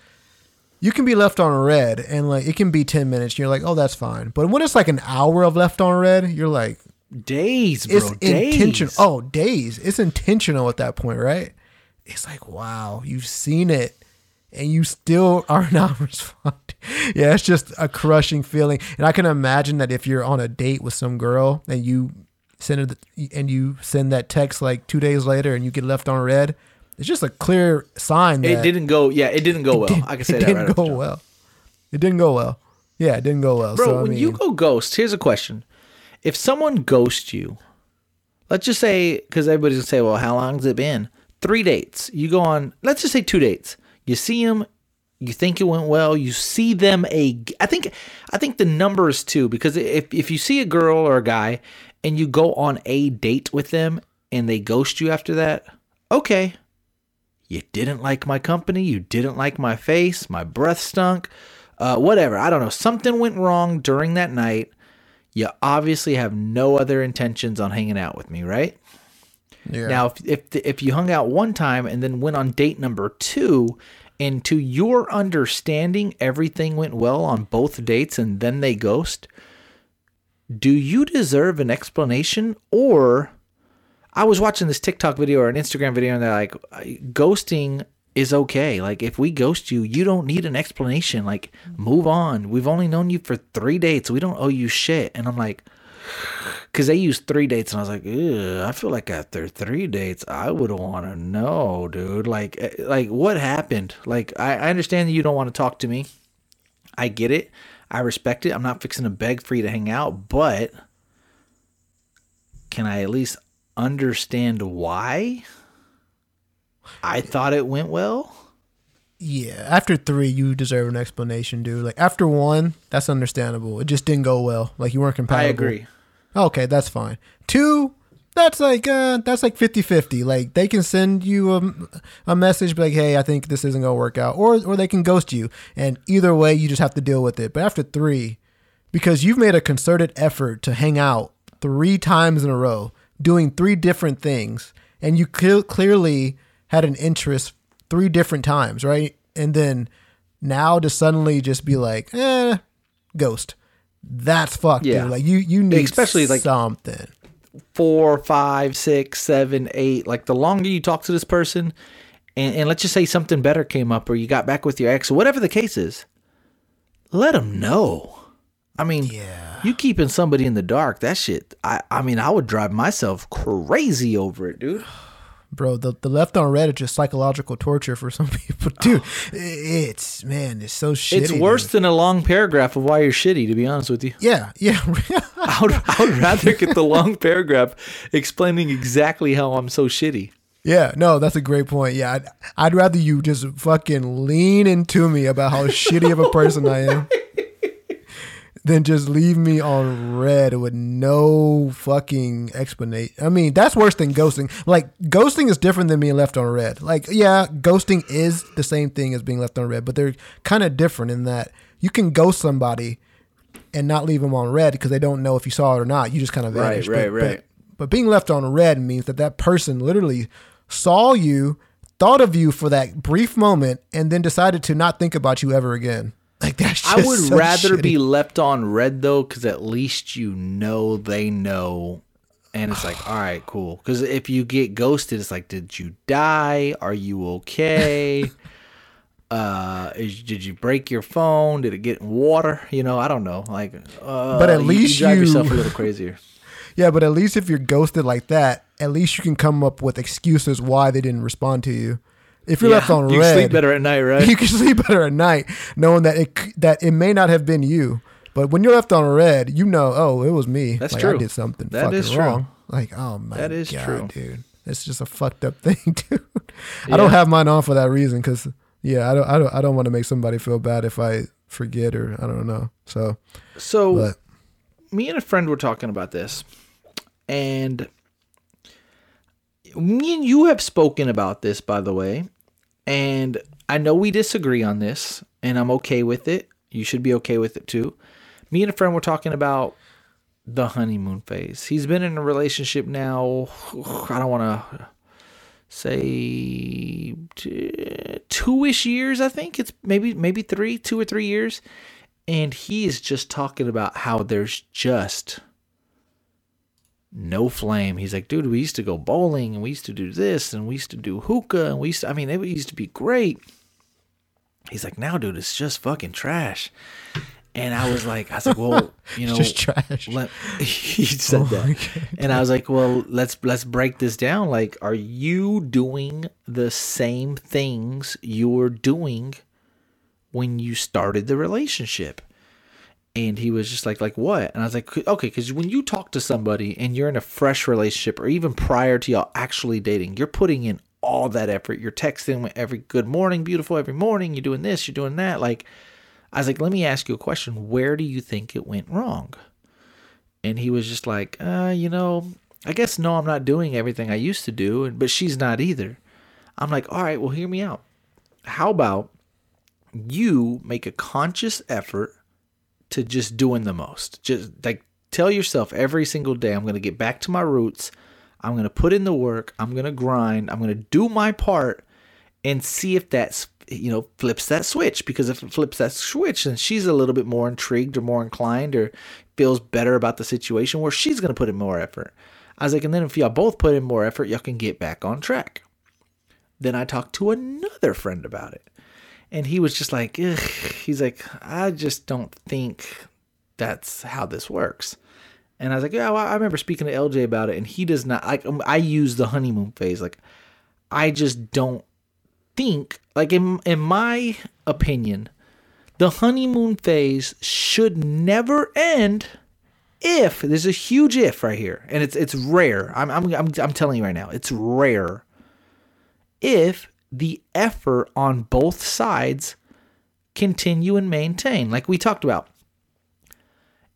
Speaker 10: you can be left on read and like it can be 10 minutes. and You're like, oh, that's fine. But when it's like an hour of left on read, you're like,
Speaker 9: days, bro.
Speaker 10: it's
Speaker 9: days.
Speaker 10: intentional. Oh, days. It's intentional at that point, right? It's like, wow, you've seen it and you still are not responding. Yeah, it's just a crushing feeling. And I can imagine that if you're on a date with some girl and you send it and you send that text like two days later and you get left on read, it's just a clear sign that
Speaker 9: It didn't go. Yeah, it didn't go well.
Speaker 10: didn't-
Speaker 9: I can say
Speaker 10: it
Speaker 9: that It
Speaker 10: didn't
Speaker 9: right
Speaker 10: go well. It didn't go well. Yeah, it didn't go well.
Speaker 9: Bro,
Speaker 10: so, I
Speaker 9: when
Speaker 10: mean,
Speaker 9: you go ghost, here's a question: If someone ghosts you, let's just say, because everybody's gonna say, "Well, how long's it been?" Three dates. You go on. Let's just say two dates. You see them. You think it went well. You see them a. I think. I think the number is two because if if you see a girl or a guy and you go on a date with them and they ghost you after that, okay. You didn't like my company. You didn't like my face. My breath stunk. Uh, whatever. I don't know. Something went wrong during that night. You obviously have no other intentions on hanging out with me, right?
Speaker 10: yeah.
Speaker 9: Now, if if if you hung out one time and then went on date number two, and to your understanding, everything went well on both dates, and then they ghost, do you deserve an explanation or? I was watching this TikTok video or an Instagram video, and they're like, ghosting is okay. Like, if we ghost you, you don't need an explanation. Like, move on. We've only known you for three dates. We don't owe you shit. And I'm like, because they used three dates, and I was like, I feel like after three dates, I would want to know, dude. Like, eh, like what happened? Like, I, I understand that you don't want to talk to me. I get it. I respect it. I'm not fixing to beg for you to hang out, but can I at least understand why? I thought it went well.
Speaker 10: yeah, after three, you deserve an explanation, dude. Like after one, that's understandable. It just didn't go well. Like you weren't compatible.
Speaker 9: I agree.
Speaker 10: Okay, that's fine. Two, that's like uh that's like 50-50. Like they can send you a, a message be like, "Hey, I think this isn't going to work out." Or or they can ghost you. And either way, you just have to deal with it. But after 3, because you've made a concerted effort to hang out 3 times in a row, doing 3 different things, and you cl- clearly had an interest 3 different times, right? And then now to suddenly just be like, "Eh, ghost." That's fucked,
Speaker 9: Yeah.
Speaker 10: dude. Like you you need
Speaker 9: Especially, like-
Speaker 10: something.
Speaker 9: four, five, six, seven, eight. Like the longer you talk to this person, and, and let's just say something better came up, or you got back with your ex, or whatever the case is, let them know. I mean,
Speaker 10: Yeah.
Speaker 9: You keeping somebody in the dark, that shit. I, I mean, I would drive myself crazy over it, dude.
Speaker 10: bro. The the left on read is just psychological torture for some people, dude. It's man, it's so shitty.
Speaker 9: it's worse
Speaker 10: dude.
Speaker 9: than a long paragraph of why you're shitty, to be honest with you.
Speaker 10: yeah, yeah.
Speaker 9: I would, I would rather get the long paragraph explaining exactly how I'm so shitty.
Speaker 10: Yeah, no, that's a great point. Yeah, I'd, I'd rather you just fucking lean into me about how shitty of a person I am than just leave me on read with no fucking explanation. I mean, that's worse than ghosting. Like, ghosting is different than being left on read. Like, yeah, ghosting is the same thing as being left on read, but they're kind of different in that you can ghost somebody and not leave them on read because they don't know if you saw it or not. You just kind of vanish.
Speaker 9: Right,
Speaker 10: vanished.
Speaker 9: right,
Speaker 10: but,
Speaker 9: right.
Speaker 10: But, but being left on read means that that person literally saw you, thought of you for that brief moment, and then decided to not think about you ever again. Like that's
Speaker 9: I would rather
Speaker 10: shitty.
Speaker 9: be left on read though, because at least you know they know, and it's like, all right, cool. Because if you get ghosted, it's like, did you die? Are you okay? uh, is, did you break your phone? Did it get in water? You know, I don't know. Like, uh,
Speaker 10: But at
Speaker 9: you-
Speaker 10: least
Speaker 9: you drive
Speaker 10: you-
Speaker 9: yourself a little crazier.
Speaker 10: Yeah, but at least if you're ghosted like that, at least you can come up with excuses why they didn't respond to you. If you're left on
Speaker 9: read.
Speaker 10: you
Speaker 9: sleep better at night, right?
Speaker 10: you can sleep better at night knowing that it that it may not have been you. But when you're left on read, you know, oh, it was me.
Speaker 9: That's
Speaker 10: like,
Speaker 9: true.
Speaker 10: I did something
Speaker 9: That
Speaker 10: fucking
Speaker 9: is true.
Speaker 10: wrong. Like, oh my
Speaker 9: That is
Speaker 10: god,
Speaker 9: true.
Speaker 10: dude. It's just a fucked up thing, dude. I don't have mine on for that reason because yeah, I don't, I don't, I don't want to make somebody feel bad if I forget or I don't know. So,
Speaker 9: So,
Speaker 10: but
Speaker 9: me and a friend were talking about this, and me and you have spoken about this, by the way, and I know we disagree on this, and I'm okay with it. You should be okay with it too. Me and a friend were talking about the honeymoon phase. He's been in a relationship now. I don't want to say two-ish years. I think it's maybe maybe three, two or three years, and he is just talking about how there's just no flame. He's like, dude, we used to go bowling and we used to do this and we used to do hookah and we used to, I mean, it used to be great. He's like, now, dude, it's just fucking trash. And I was like, I was like, well, you know,
Speaker 10: just trash.
Speaker 9: let, he said oh that, and I was like, "Well, let's let's break this down. Like, are you doing the same things you were doing when you started the relationship?" And he was just like, "Like what?" And I was like, "Okay, because when you talk to somebody and you're in a fresh relationship, or even prior to y'all actually dating, you're putting in all that effort. You're texting every good morning, beautiful every morning. You're doing this, you're doing that. Like, I was like, let me ask you a question. Where do you think it went wrong?" And he was just like, uh, you know, I guess no, I'm not doing everything I used to do, but she's not either. I'm like, all right, well, hear me out. How about you make a conscious effort to just doing the most? Just like tell yourself every single day, I'm going to get back to my roots. I'm going to put in the work. I'm going to grind. I'm going to do my part and see if that's you know flips that switch because if it flips that switch then she's a little bit more intrigued or more inclined or feels better about the situation where she's going to put in more effort i was like and then if y'all both put in more effort y'all can get back on track then i talked to another friend about it and he was just like Ugh. he's like i just don't think that's how this works. And i was like yeah well, i remember speaking to lj about it and he does not like um, i use the honeymoon phase like i just don't think like in in my opinion the honeymoon phase should never end if there's a huge if right here and it's it's rare. I'm I'm I'm, I'm telling you right now it's rare. If the effort on both sides continue and maintain like we talked about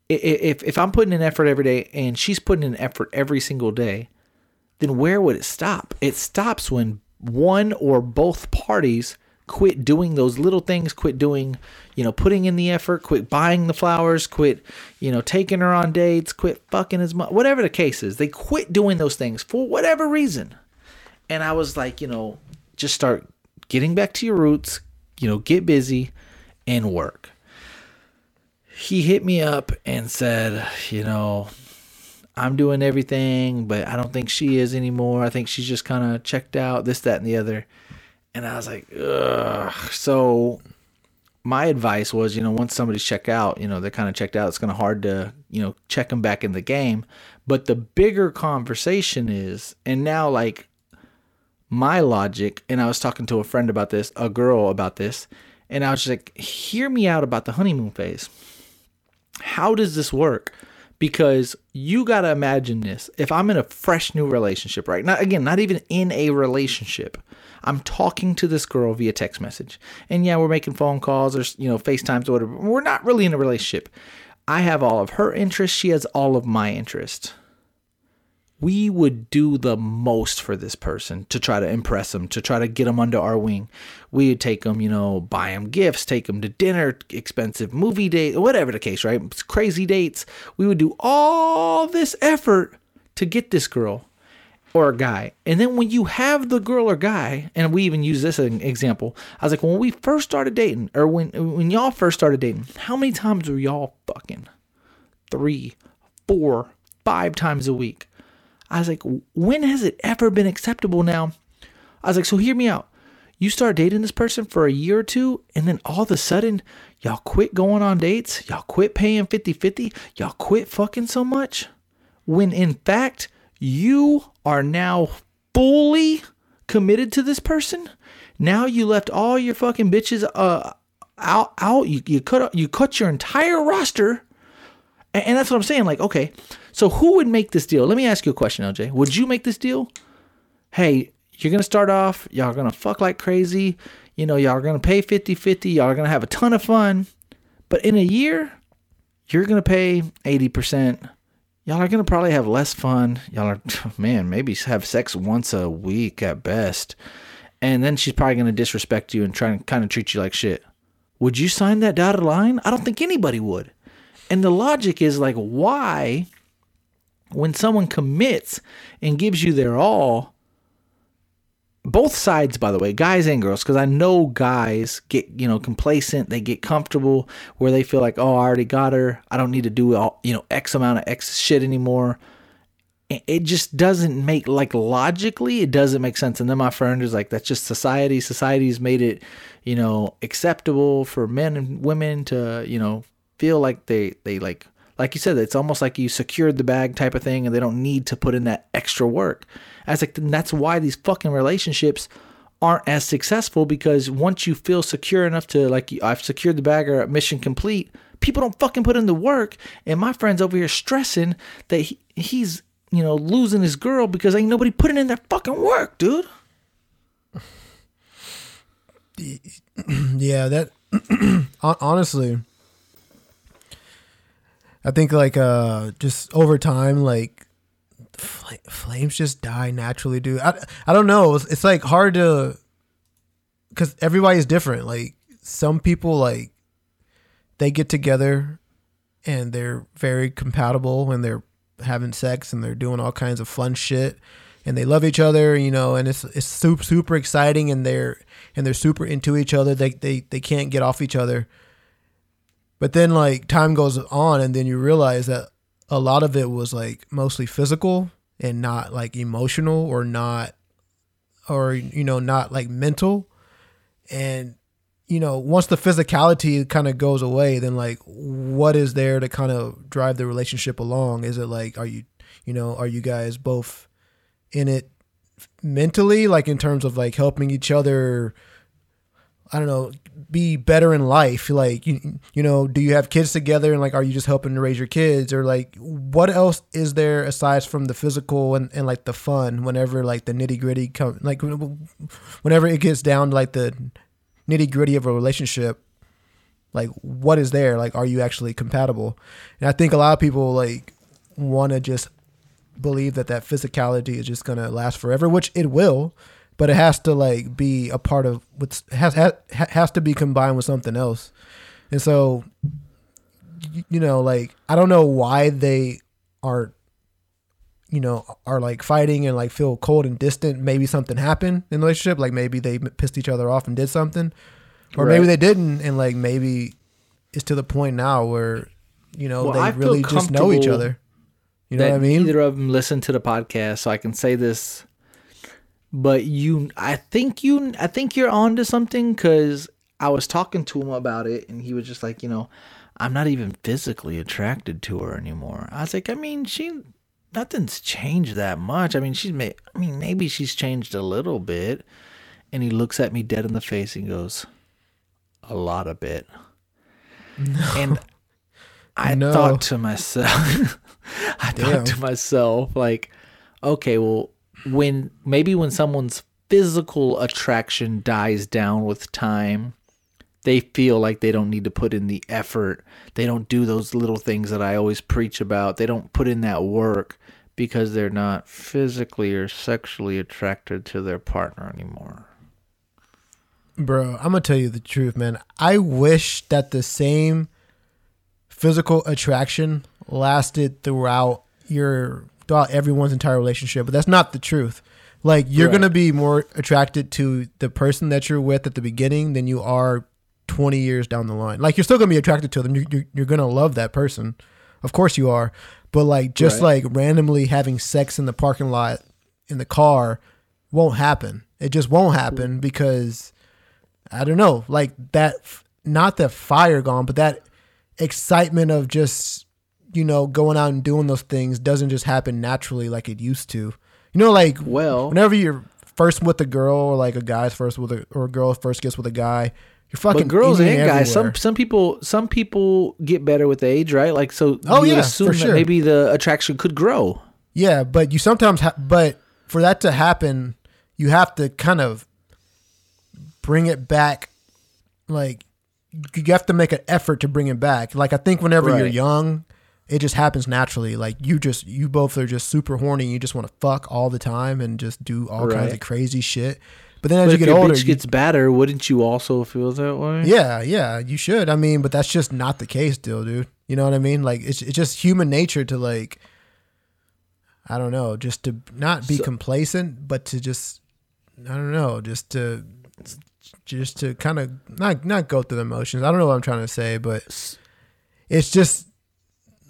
Speaker 9: if if I'm putting in effort every day and she's putting in effort every single day then where would it stop? It stops when one or both parties quit doing those little things, quit doing, you know, putting in the effort, quit buying the flowers, quit, you know, taking her on dates, quit fucking as much, whatever the case is. They quit doing those things for whatever reason. And I was like, you know, just start getting back to your roots, you know, get busy and work. He hit me up and said, you know, I'm doing everything, but I don't think she is anymore. I think she's just kind of checked out, this, that, and the other. And I was like, ugh. So my advice was, you know, once somebody's checked out, you know, they're kind of checked out. It's kind of hard to, you know, check them back in the game. But the bigger conversation is, and now like my logic, and I was talking to a friend about this, a girl about this, and I was like, hear me out about the honeymoon phase. How does this work? because you got to imagine this. If I'm in a fresh new relationship, right? Not again, not even in a relationship. I'm talking to this girl via text message. And yeah, we're making phone calls or you know, FaceTimes or whatever. We're not really in a relationship. I have all of her interests, she has all of my interests. We would do the most for this person to try to impress them, to try to get them under our wing. We would take them, you know, buy them gifts, take them to dinner, expensive movie date, whatever the case, right? Crazy dates. We would do all this effort to get this girl or a guy. And then when you have the girl or guy, and we even use this as an example, I was like, when we first started dating, or when when y'all first started dating, how many times were y'all fucking? Three, four, five times a week. I was like, when has it ever been acceptable now? I was like, so hear me out. You start dating this person for a year or two, and then all of a sudden, y'all quit going on dates, y'all quit paying 50 50, y'all quit fucking so much. When in fact, you are now fully committed to this person. Now you left all your fucking bitches uh out out. You, you cut you cut your entire roster. And, and that's what I'm saying. Like, okay, so who would make this deal? Let me ask you a question, LJ. Would you make this deal? Hey, you're gonna start off, y'all are gonna fuck like crazy, you know, y'all are gonna pay 50-50, y'all are gonna have a ton of fun. But in a year, you're gonna pay 80%. Y'all are gonna probably have less fun. Y'all are man, maybe have sex once a week at best. And then she's probably gonna disrespect you and try and kind of treat you like shit. Would you sign that dotted line? I don't think anybody would. And the logic is like, why, when someone commits and gives you their all, both sides, by the way, guys and girls, because I know guys get, you know, complacent, they get comfortable where they feel like, oh, I already got her. I don't need to do all, you know, X amount of X shit anymore. It- just doesn't make, like, logically, it doesn't make sense. And then my friend is like, that's just society. Society's made it, you know, acceptable for men and women to, you know, feel like they, they like, like you said, it's almost like you secured the bag type of thing and they don't need to put in that extra work. I was like, that's why these fucking relationships aren't as successful because once you feel secure enough to, like, I've secured the bag or mission complete, people don't fucking put in the work. And my friend's over here stressing that he, he's, you know, losing his girl because ain't nobody putting in that fucking work, dude.
Speaker 10: yeah, that honestly, I think like uh just over time, like fl- flames just die naturally, dude. I I don't know. It's, it's like hard to because everybody's different. Like some people like they get together and they're very compatible when they're having sex and they're doing all kinds of fun shit and they love each other, you know, and it's it's super super exciting and they're and they're super into each other. They they they can't get off each other. But then like time goes on and then you realize that a lot of it was like mostly physical and not like emotional or not or you know not like mental. And you know once the physicality kind of goes away then like what is there to kind of drive the relationship along? Is it like are you you know are you guys both in it mentally like in terms of like helping each other i don't know be better in life like you, you know do you have kids together and like are you just helping to raise your kids? Or like what else is there aside from the physical and, and like the fun whenever like the nitty gritty come like whenever it gets down to like the nitty gritty of a relationship like what is there? Like are you actually compatible? And i think a lot of people like want to just believe that that physicality is just gonna last forever which it will but it has to like be a part of what's has has, has to be combined with something else. And so you know like i don't know why they aren't you know are like fighting and like feel cold and distant. Maybe something happened in the relationship like maybe they pissed each other off and did something. Or maybe they didn't and like maybe it's to the point now where you know
Speaker 9: Well,
Speaker 10: they
Speaker 9: I
Speaker 10: really just know each other. You know what i mean?
Speaker 9: Neither of them listen to the podcast, so I can say this. But you, I think you, I think you're onto something because I was talking to him about it, and he was just like, you know, I'm not even physically attracted to her anymore. I was like, I mean, she, nothing's changed that much. I mean, she's made, I mean, maybe she's changed a little bit. And he looks at me dead in the face and goes, a lot of bit. And I
Speaker 10: No.
Speaker 9: thought to myself, I
Speaker 10: Damn.
Speaker 9: thought to myself, like, okay, well, when maybe when someone's physical attraction dies down with time, they feel like they don't need to put in the effort. They don't do those little things that I always preach about. They don't put in that work because they're not physically or sexually attracted to their partner anymore.
Speaker 10: Bro, I'm gonna tell you the truth, man. I wish that the same physical attraction lasted throughout your throughout everyone's entire relationship, but that's not the truth. Like you're
Speaker 9: Right.
Speaker 10: gonna be more attracted to the person that you're with at the beginning than you are 20 years down the line. Like you're still gonna be attracted to them. You're, you're, you're gonna love that person, of course you are. But like just
Speaker 9: Right.
Speaker 10: like randomly having sex in the parking lot in the car won't happen. It just won't happen mm. because I don't know, like that, not the fire gone, but that excitement of just, you know, going out and doing those things doesn't just happen naturally like it used to. You know, like
Speaker 9: Well-
Speaker 10: whenever you're first with a girl or like a guy's first with a, or a girl first gets with a guy, you're fucking
Speaker 9: But girls and guys, some some people some people get better with age, right? Like so,
Speaker 10: Oh,
Speaker 9: you
Speaker 10: yeah,
Speaker 9: assume
Speaker 10: for
Speaker 9: that
Speaker 10: sure.
Speaker 9: maybe the attraction could grow.
Speaker 10: Yeah, but you sometimes, ha- but for that to happen, you have to kind of bring it back. Like you have to make an effort to bring it back. Like I think whenever you're young, it just happens naturally. Like you just, you both are just super horny. You just want to fuck all the time and just do all kinds of crazy shit. But then as
Speaker 9: But
Speaker 10: you get older,
Speaker 9: bitch
Speaker 10: you-
Speaker 9: gets better, wouldn't you also feel that way?
Speaker 10: yeah, yeah, you should. I mean, but that's just not the case, still, dude. You know what I mean? Like it's it's just human nature to like, I don't know, just to not be
Speaker 9: So-
Speaker 10: complacent, but to just, I don't know, just to, just to kind of not not go through the motions. I don't know what I'm trying to say, but it's just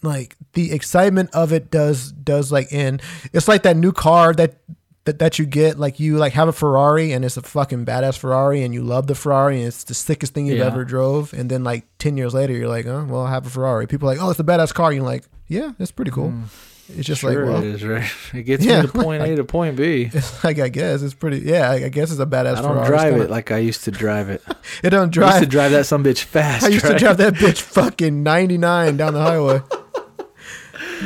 Speaker 10: like the excitement of it does does like end. It's like that new car that that, that you get like you like have a Ferrari and it's a fucking badass Ferrari and you love the Ferrari and it's the sickest thing you've
Speaker 9: Yeah.
Speaker 10: ever drove and then like 10 years later you're like oh well I have a Ferrari people are like oh it's a badass car you're like yeah it's pretty cool it's just
Speaker 9: Mm. Sure
Speaker 10: like well
Speaker 9: it is, right? It gets
Speaker 10: Yeah,
Speaker 9: me to point A to point B.
Speaker 10: it's like I guess it's pretty yeah I guess it's a badass
Speaker 9: I don't
Speaker 10: Ferrari
Speaker 9: drive
Speaker 10: kinda-
Speaker 9: it like I used to drive it.
Speaker 10: it don't
Speaker 9: I used
Speaker 10: drive
Speaker 9: to drive that some bitch fast.
Speaker 10: I used
Speaker 9: right?
Speaker 10: to drive that bitch fucking 99 down the highway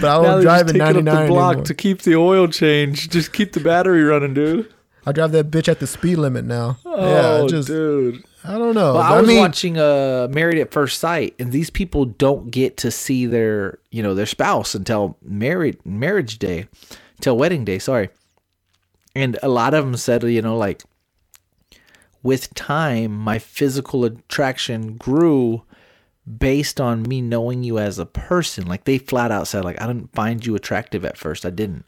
Speaker 10: but I
Speaker 9: Now
Speaker 10: don't
Speaker 9: they're
Speaker 10: drive
Speaker 9: just
Speaker 10: it
Speaker 9: taking
Speaker 10: 99
Speaker 9: up the block
Speaker 10: anymore.
Speaker 9: to keep the oil change. Just keep the battery running, dude.
Speaker 10: I drive that bitch at the speed limit now. yeah,
Speaker 9: Oh,
Speaker 10: it just
Speaker 9: dude.
Speaker 10: I don't know.
Speaker 9: Well,
Speaker 10: But
Speaker 9: I was
Speaker 10: mean,
Speaker 9: watching uh, Married at First Sight, and these people don't get to see their, you know, their spouse until married marriage day, till wedding day. Sorry, and a lot of them said, you know, like with time, my physical attraction grew based on me knowing you as a person. Like they flat out said, like I didn't find you attractive at first. I didn't.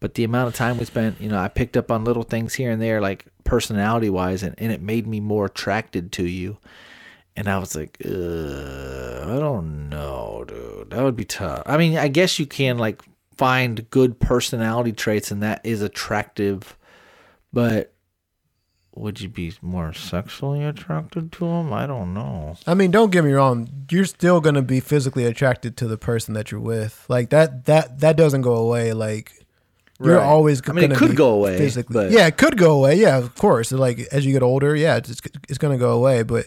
Speaker 9: But the amount of time we spent, you know, I picked up on little things here and there, like personality wise, and, and it made me more attracted to you. And I was like, I don't know, dude. That would be tough. I mean, I guess you can like find good personality traits, and that is attractive. But would you be more sexually attracted to him? I don't know.
Speaker 10: I mean, don't get me wrong. You're still gonna be physically attracted to the person that you're with. Like that. That that doesn't go away. Like you're
Speaker 9: Right.
Speaker 10: always.
Speaker 9: I mean, it
Speaker 10: gonna
Speaker 9: could go away,
Speaker 10: Physically,
Speaker 9: but-
Speaker 10: yeah, it could go away. Yeah, of course. Like as you get older, yeah, it's it's gonna go away. But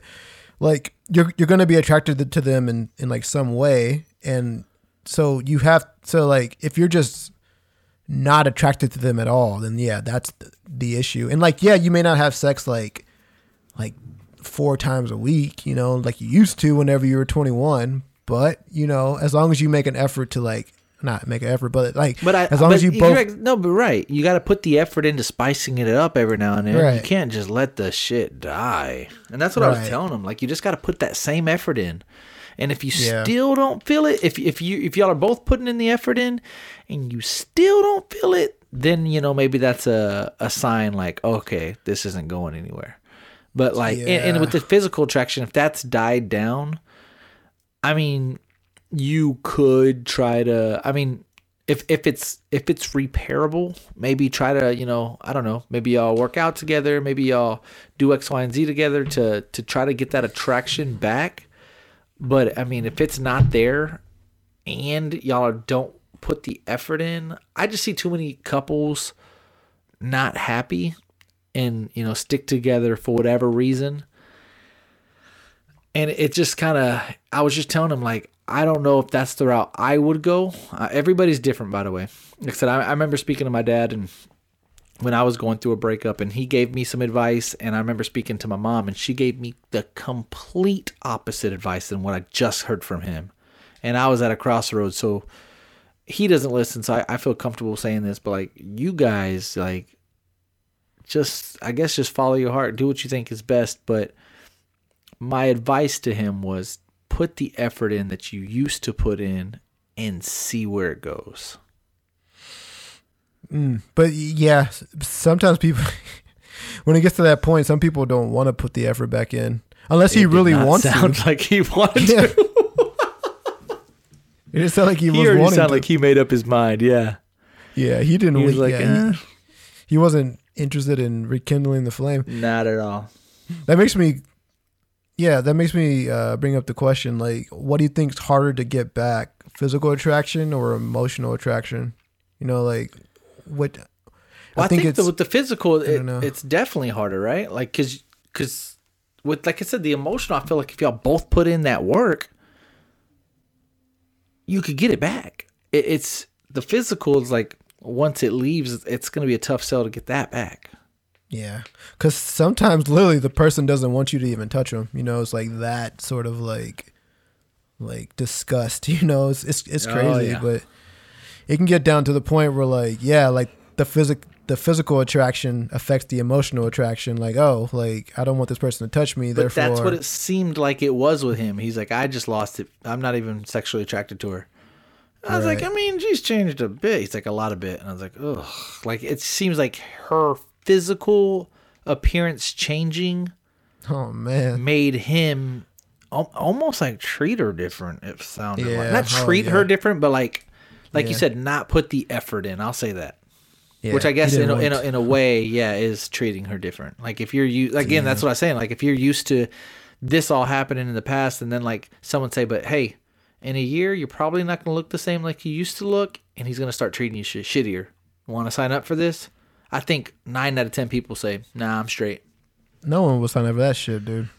Speaker 10: like you're you're gonna be attracted to them in in like some way, and so you have so like if you're just not attracted to them at all, then yeah, that's the, issue. And like, yeah, you may not have sex like like four times a week, you know, like you used to whenever you were 21. But you know, as long as you make an effort to like not make an effort, but like,
Speaker 9: But I,
Speaker 10: as long as you both,
Speaker 9: right- no, but right, you got to put the effort into spicing it up every now and then. You can't just let the shit die. And that's what I was telling them. Like, you just got to put that same effort in. And if you
Speaker 10: Yeah.
Speaker 9: still don't feel it, if if you if y'all are both putting in the effort in, and you still don't feel it, then you know maybe that's a a sign like okay, this isn't going anywhere. But like, and, and with the physical attraction, if that's died down, I mean, you could try to. I mean, if if it's if it's repairable, maybe try to you know I don't know. Maybe y'all work out together. Maybe y'all do X, Y, and Z together to to try to get that attraction back. But I mean, if it's not there, and y'all don't put the effort in, I just see too many couples not happy and you know stick together for whatever reason. And it just kind of i was just telling him like i don't know if that's the route i would go. Uh, everybody's different by the way. Like i said I, I remember speaking to my dad and when i was going through a breakup and he gave me some advice and i remember speaking to my mom and she gave me the complete opposite advice than what i just heard from him and i was at a crossroads so he doesn't listen, so I, I feel comfortable saying this, but like you guys, like just I guess just follow your heart, do what you think is best. But my advice to him was put the effort in that you used to put in and see where it goes.
Speaker 10: But yeah, sometimes people, when it gets to that point, some people don't want to put the effort back in unless he
Speaker 9: It did
Speaker 10: really wants
Speaker 9: sound
Speaker 10: to.
Speaker 9: like he wanted
Speaker 10: Yeah.
Speaker 9: to.
Speaker 10: It just sounded like he,
Speaker 9: He,
Speaker 10: was wanting
Speaker 9: sounded
Speaker 10: to.
Speaker 9: like he made up his mind. Yeah,
Speaker 10: yeah, he didn't.
Speaker 9: he was
Speaker 10: wa-
Speaker 9: like,
Speaker 10: yeah,
Speaker 9: eh,
Speaker 10: he, he wasn't interested in rekindling the flame.
Speaker 9: not at all.
Speaker 10: That makes me, yeah, that makes me uh, bring up the question: like, what do you think is harder to get back, physical attraction or emotional attraction? You know, like what?
Speaker 9: Well, I, think,
Speaker 10: it's
Speaker 9: the, with the physical, it, it's definitely harder, right? Like, cause, cause with like I said, the emotional, I feel like if y'all both put in that work, you could get it back. It, it's the physical is like once it leaves, it's gonna be a tough sell to get that back.
Speaker 10: Yeah, because sometimes literally the person doesn't want you to even touch them. You know, it's like that sort of like, like disgust. You know, it's it's, it's
Speaker 9: Oh,
Speaker 10: crazy,
Speaker 9: yeah.
Speaker 10: but it can get down to the point where like, yeah, like the physic the physical attraction affects the emotional attraction. Like, oh, like I don't want this person to touch me.
Speaker 9: But
Speaker 10: therefore,
Speaker 9: that's what it seemed like it was with him. He's like, I just lost it. I'm not even sexually attracted to her. I was like, I mean, she's changed a bit. He's like, a lot of bit. And I was like, ugh. Like, it seems like her physical appearance changing
Speaker 10: oh man,
Speaker 9: made him al- almost like treat her different. It sounded like
Speaker 10: Yeah.
Speaker 9: not
Speaker 10: Oh,
Speaker 9: treat
Speaker 10: yeah.
Speaker 9: her different, but like, like you said, not put the effort in. I'll say that.
Speaker 10: Yeah,
Speaker 9: Which I guess in a, in, a, in a way, yeah, is treating her different. Like if you're you again, that's what I'm saying. Like if you're used to this all happening in the past, and then like someone say, but hey, in a year you're probably not going to look the same like you used to look, and he's going to start treating you shit shittier. Want to sign up for this? I think nine out of ten people say, nah, I'm straight.
Speaker 10: no one will sign up for that shit, dude.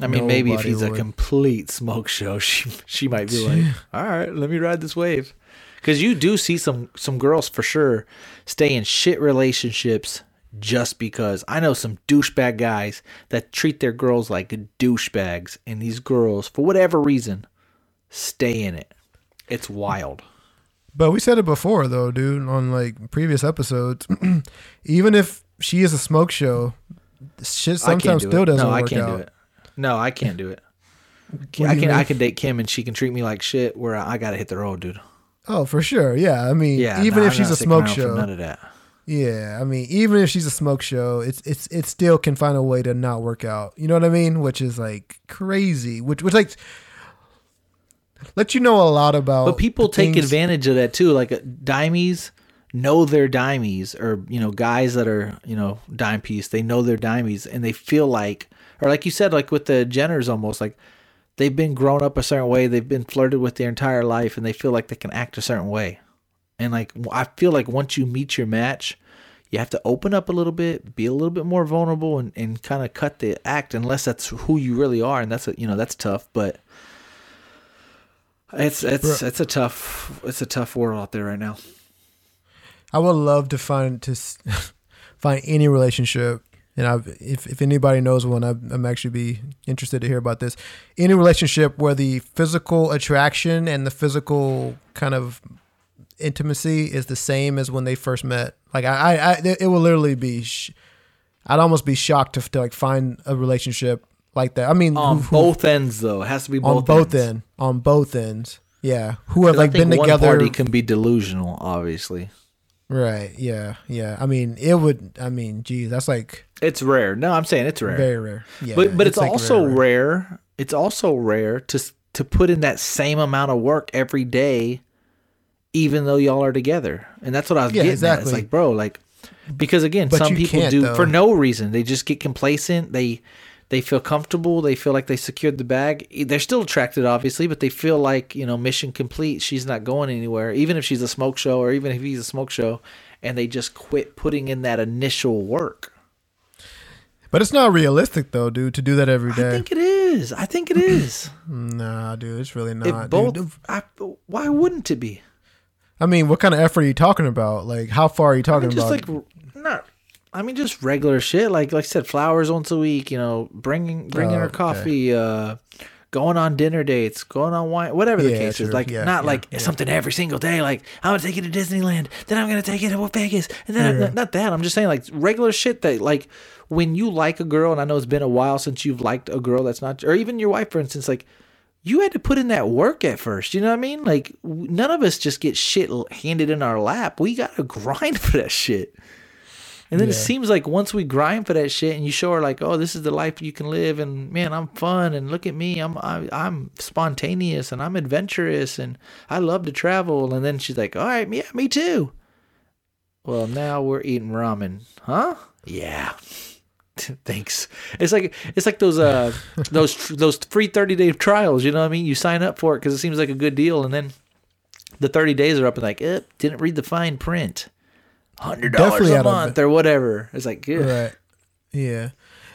Speaker 9: I mean, maybe if
Speaker 10: Nobody
Speaker 9: he's a complete smoke show, she she might be like, "All right, let me ride this wave," because you do see some some girls for sure stay in shit relationships just because. I know some douchebag guys that treat their girls like douchebags, and these girls, for whatever reason, stay in it. It's wild.
Speaker 10: But we said it before though, dude, on like previous episodes. Even if she is a smoke show, shit
Speaker 9: I
Speaker 10: sometimes
Speaker 9: do
Speaker 10: still
Speaker 9: it.
Speaker 10: doesn't
Speaker 9: no, I
Speaker 10: work
Speaker 9: can't
Speaker 10: out.
Speaker 9: do it. No, I can't do it. I can I can date Kim and she can treat me like shit. Where I, I gotta hit the road, dude.
Speaker 10: Oh, for sure. Yeah, I mean,
Speaker 9: Yeah,
Speaker 10: even
Speaker 9: nah,
Speaker 10: if
Speaker 9: I'm
Speaker 10: she's a smoke show,
Speaker 9: none of that.
Speaker 10: yeah, I mean, even if she's a smoke show, it's it's it still can find a way to not work out. You know what I mean? Which is like crazy. Which which like let you know a lot about.
Speaker 9: But people take
Speaker 10: things-
Speaker 9: advantage of that too. Like uh, dimies know their dimies, or you know, guys that are you know dime piece. They know their dimies, and they feel like, or like you said, like with the Jenners, almost like they've been grown up a certain way. They've been flirted with their entire life, and they feel like they can act a certain way. And like I feel like once you meet your match, you have to open up a little bit, be a little bit more vulnerable, and, and kind of cut the act, unless that's who you really are, and that's a, you know that's tough, but. It's it's it's a tough it's a tough world out there right now.
Speaker 10: I would love to find to find any relationship, and I if if anybody knows one, I'm, I'm actually be interested to hear about this. Any relationship where the physical attraction and the physical kind of intimacy is the same as when they first met. Like I, I, I it will literally be. Sh- I'd almost be shocked to, to like find a relationship like that. I mean,
Speaker 9: On
Speaker 10: who- who-
Speaker 9: both ends though, it has to be both
Speaker 10: on both
Speaker 9: ends.
Speaker 10: end on both ends. Yeah, who have
Speaker 9: I
Speaker 10: like been
Speaker 9: one
Speaker 10: together.
Speaker 9: party can be delusional, obviously.
Speaker 10: Right. Yeah. Yeah. I mean, it would. I mean, geez, that's like
Speaker 9: It's rare. No, I'm saying it's rare.
Speaker 10: very rare. Yeah.
Speaker 9: but but it's,
Speaker 10: like
Speaker 9: also
Speaker 10: very
Speaker 9: rare. It's also rare to to put in that same amount of work every day, even though y'all are together. And that's what I was
Speaker 10: Yeah,
Speaker 9: getting at.
Speaker 10: exactly.
Speaker 9: It's like, bro, like because again,
Speaker 10: But
Speaker 9: some people do
Speaker 10: though.
Speaker 9: for no reason. They just get complacent. They they feel comfortable. They feel like they secured the bag. They're still attracted, obviously, but they feel like you know mission complete. She's not going anywhere, even if she's a smoke show or even if he's a smoke show, and they just quit putting in that initial work.
Speaker 10: But it's not realistic though, dude, to do that every day.
Speaker 9: I think it is. I think it is.
Speaker 10: nah, dude, it's really
Speaker 9: If
Speaker 10: not.
Speaker 9: both,
Speaker 10: dude.
Speaker 9: I, why wouldn't it be?
Speaker 10: I mean, what kind of effort are you talking about? Like, how far are you
Speaker 9: I
Speaker 10: talking
Speaker 9: mean, just
Speaker 10: about?
Speaker 9: like not. I mean, just regular shit. Like like I said, flowers once a week. You know, bringing bringing
Speaker 10: Oh,
Speaker 9: her
Speaker 10: okay.
Speaker 9: coffee. Uh, going on dinner dates, going on wine, whatever the
Speaker 10: Yeah,
Speaker 9: case is. Like
Speaker 10: Yeah,
Speaker 9: not
Speaker 10: yeah,
Speaker 9: like something every single day. Like I'm gonna take you to Disneyland, then I'm gonna take you to Vegas, and then
Speaker 10: Yeah.
Speaker 9: not that. I'm just saying like regular shit that like when you like a girl, and I know it's been a while since you've liked a girl that's not, or even your wife, for instance, like you had to put in that work at first. You know what I mean? Like none of us just get shit handed in our lap. We gotta grind for that shit. And then it seems like once we grind for that shit, and you show her like, oh, this is the life you can live, and man, I'm fun, and look at me, I'm I, I'm spontaneous, and I'm adventurous, and I love to travel. And then she's like, all right, yeah, me too. Well, now we're eating ramen, huh? Yeah. Thanks. It's like it's like those uh those those free thirty day trials. You know what I mean? You sign up for it because it seems like a good deal, and then the thirty days are up, and like, eh, didn't read the fine print. Hundred dollars a month or whatever. It's like, yeah.
Speaker 10: Right. Yeah.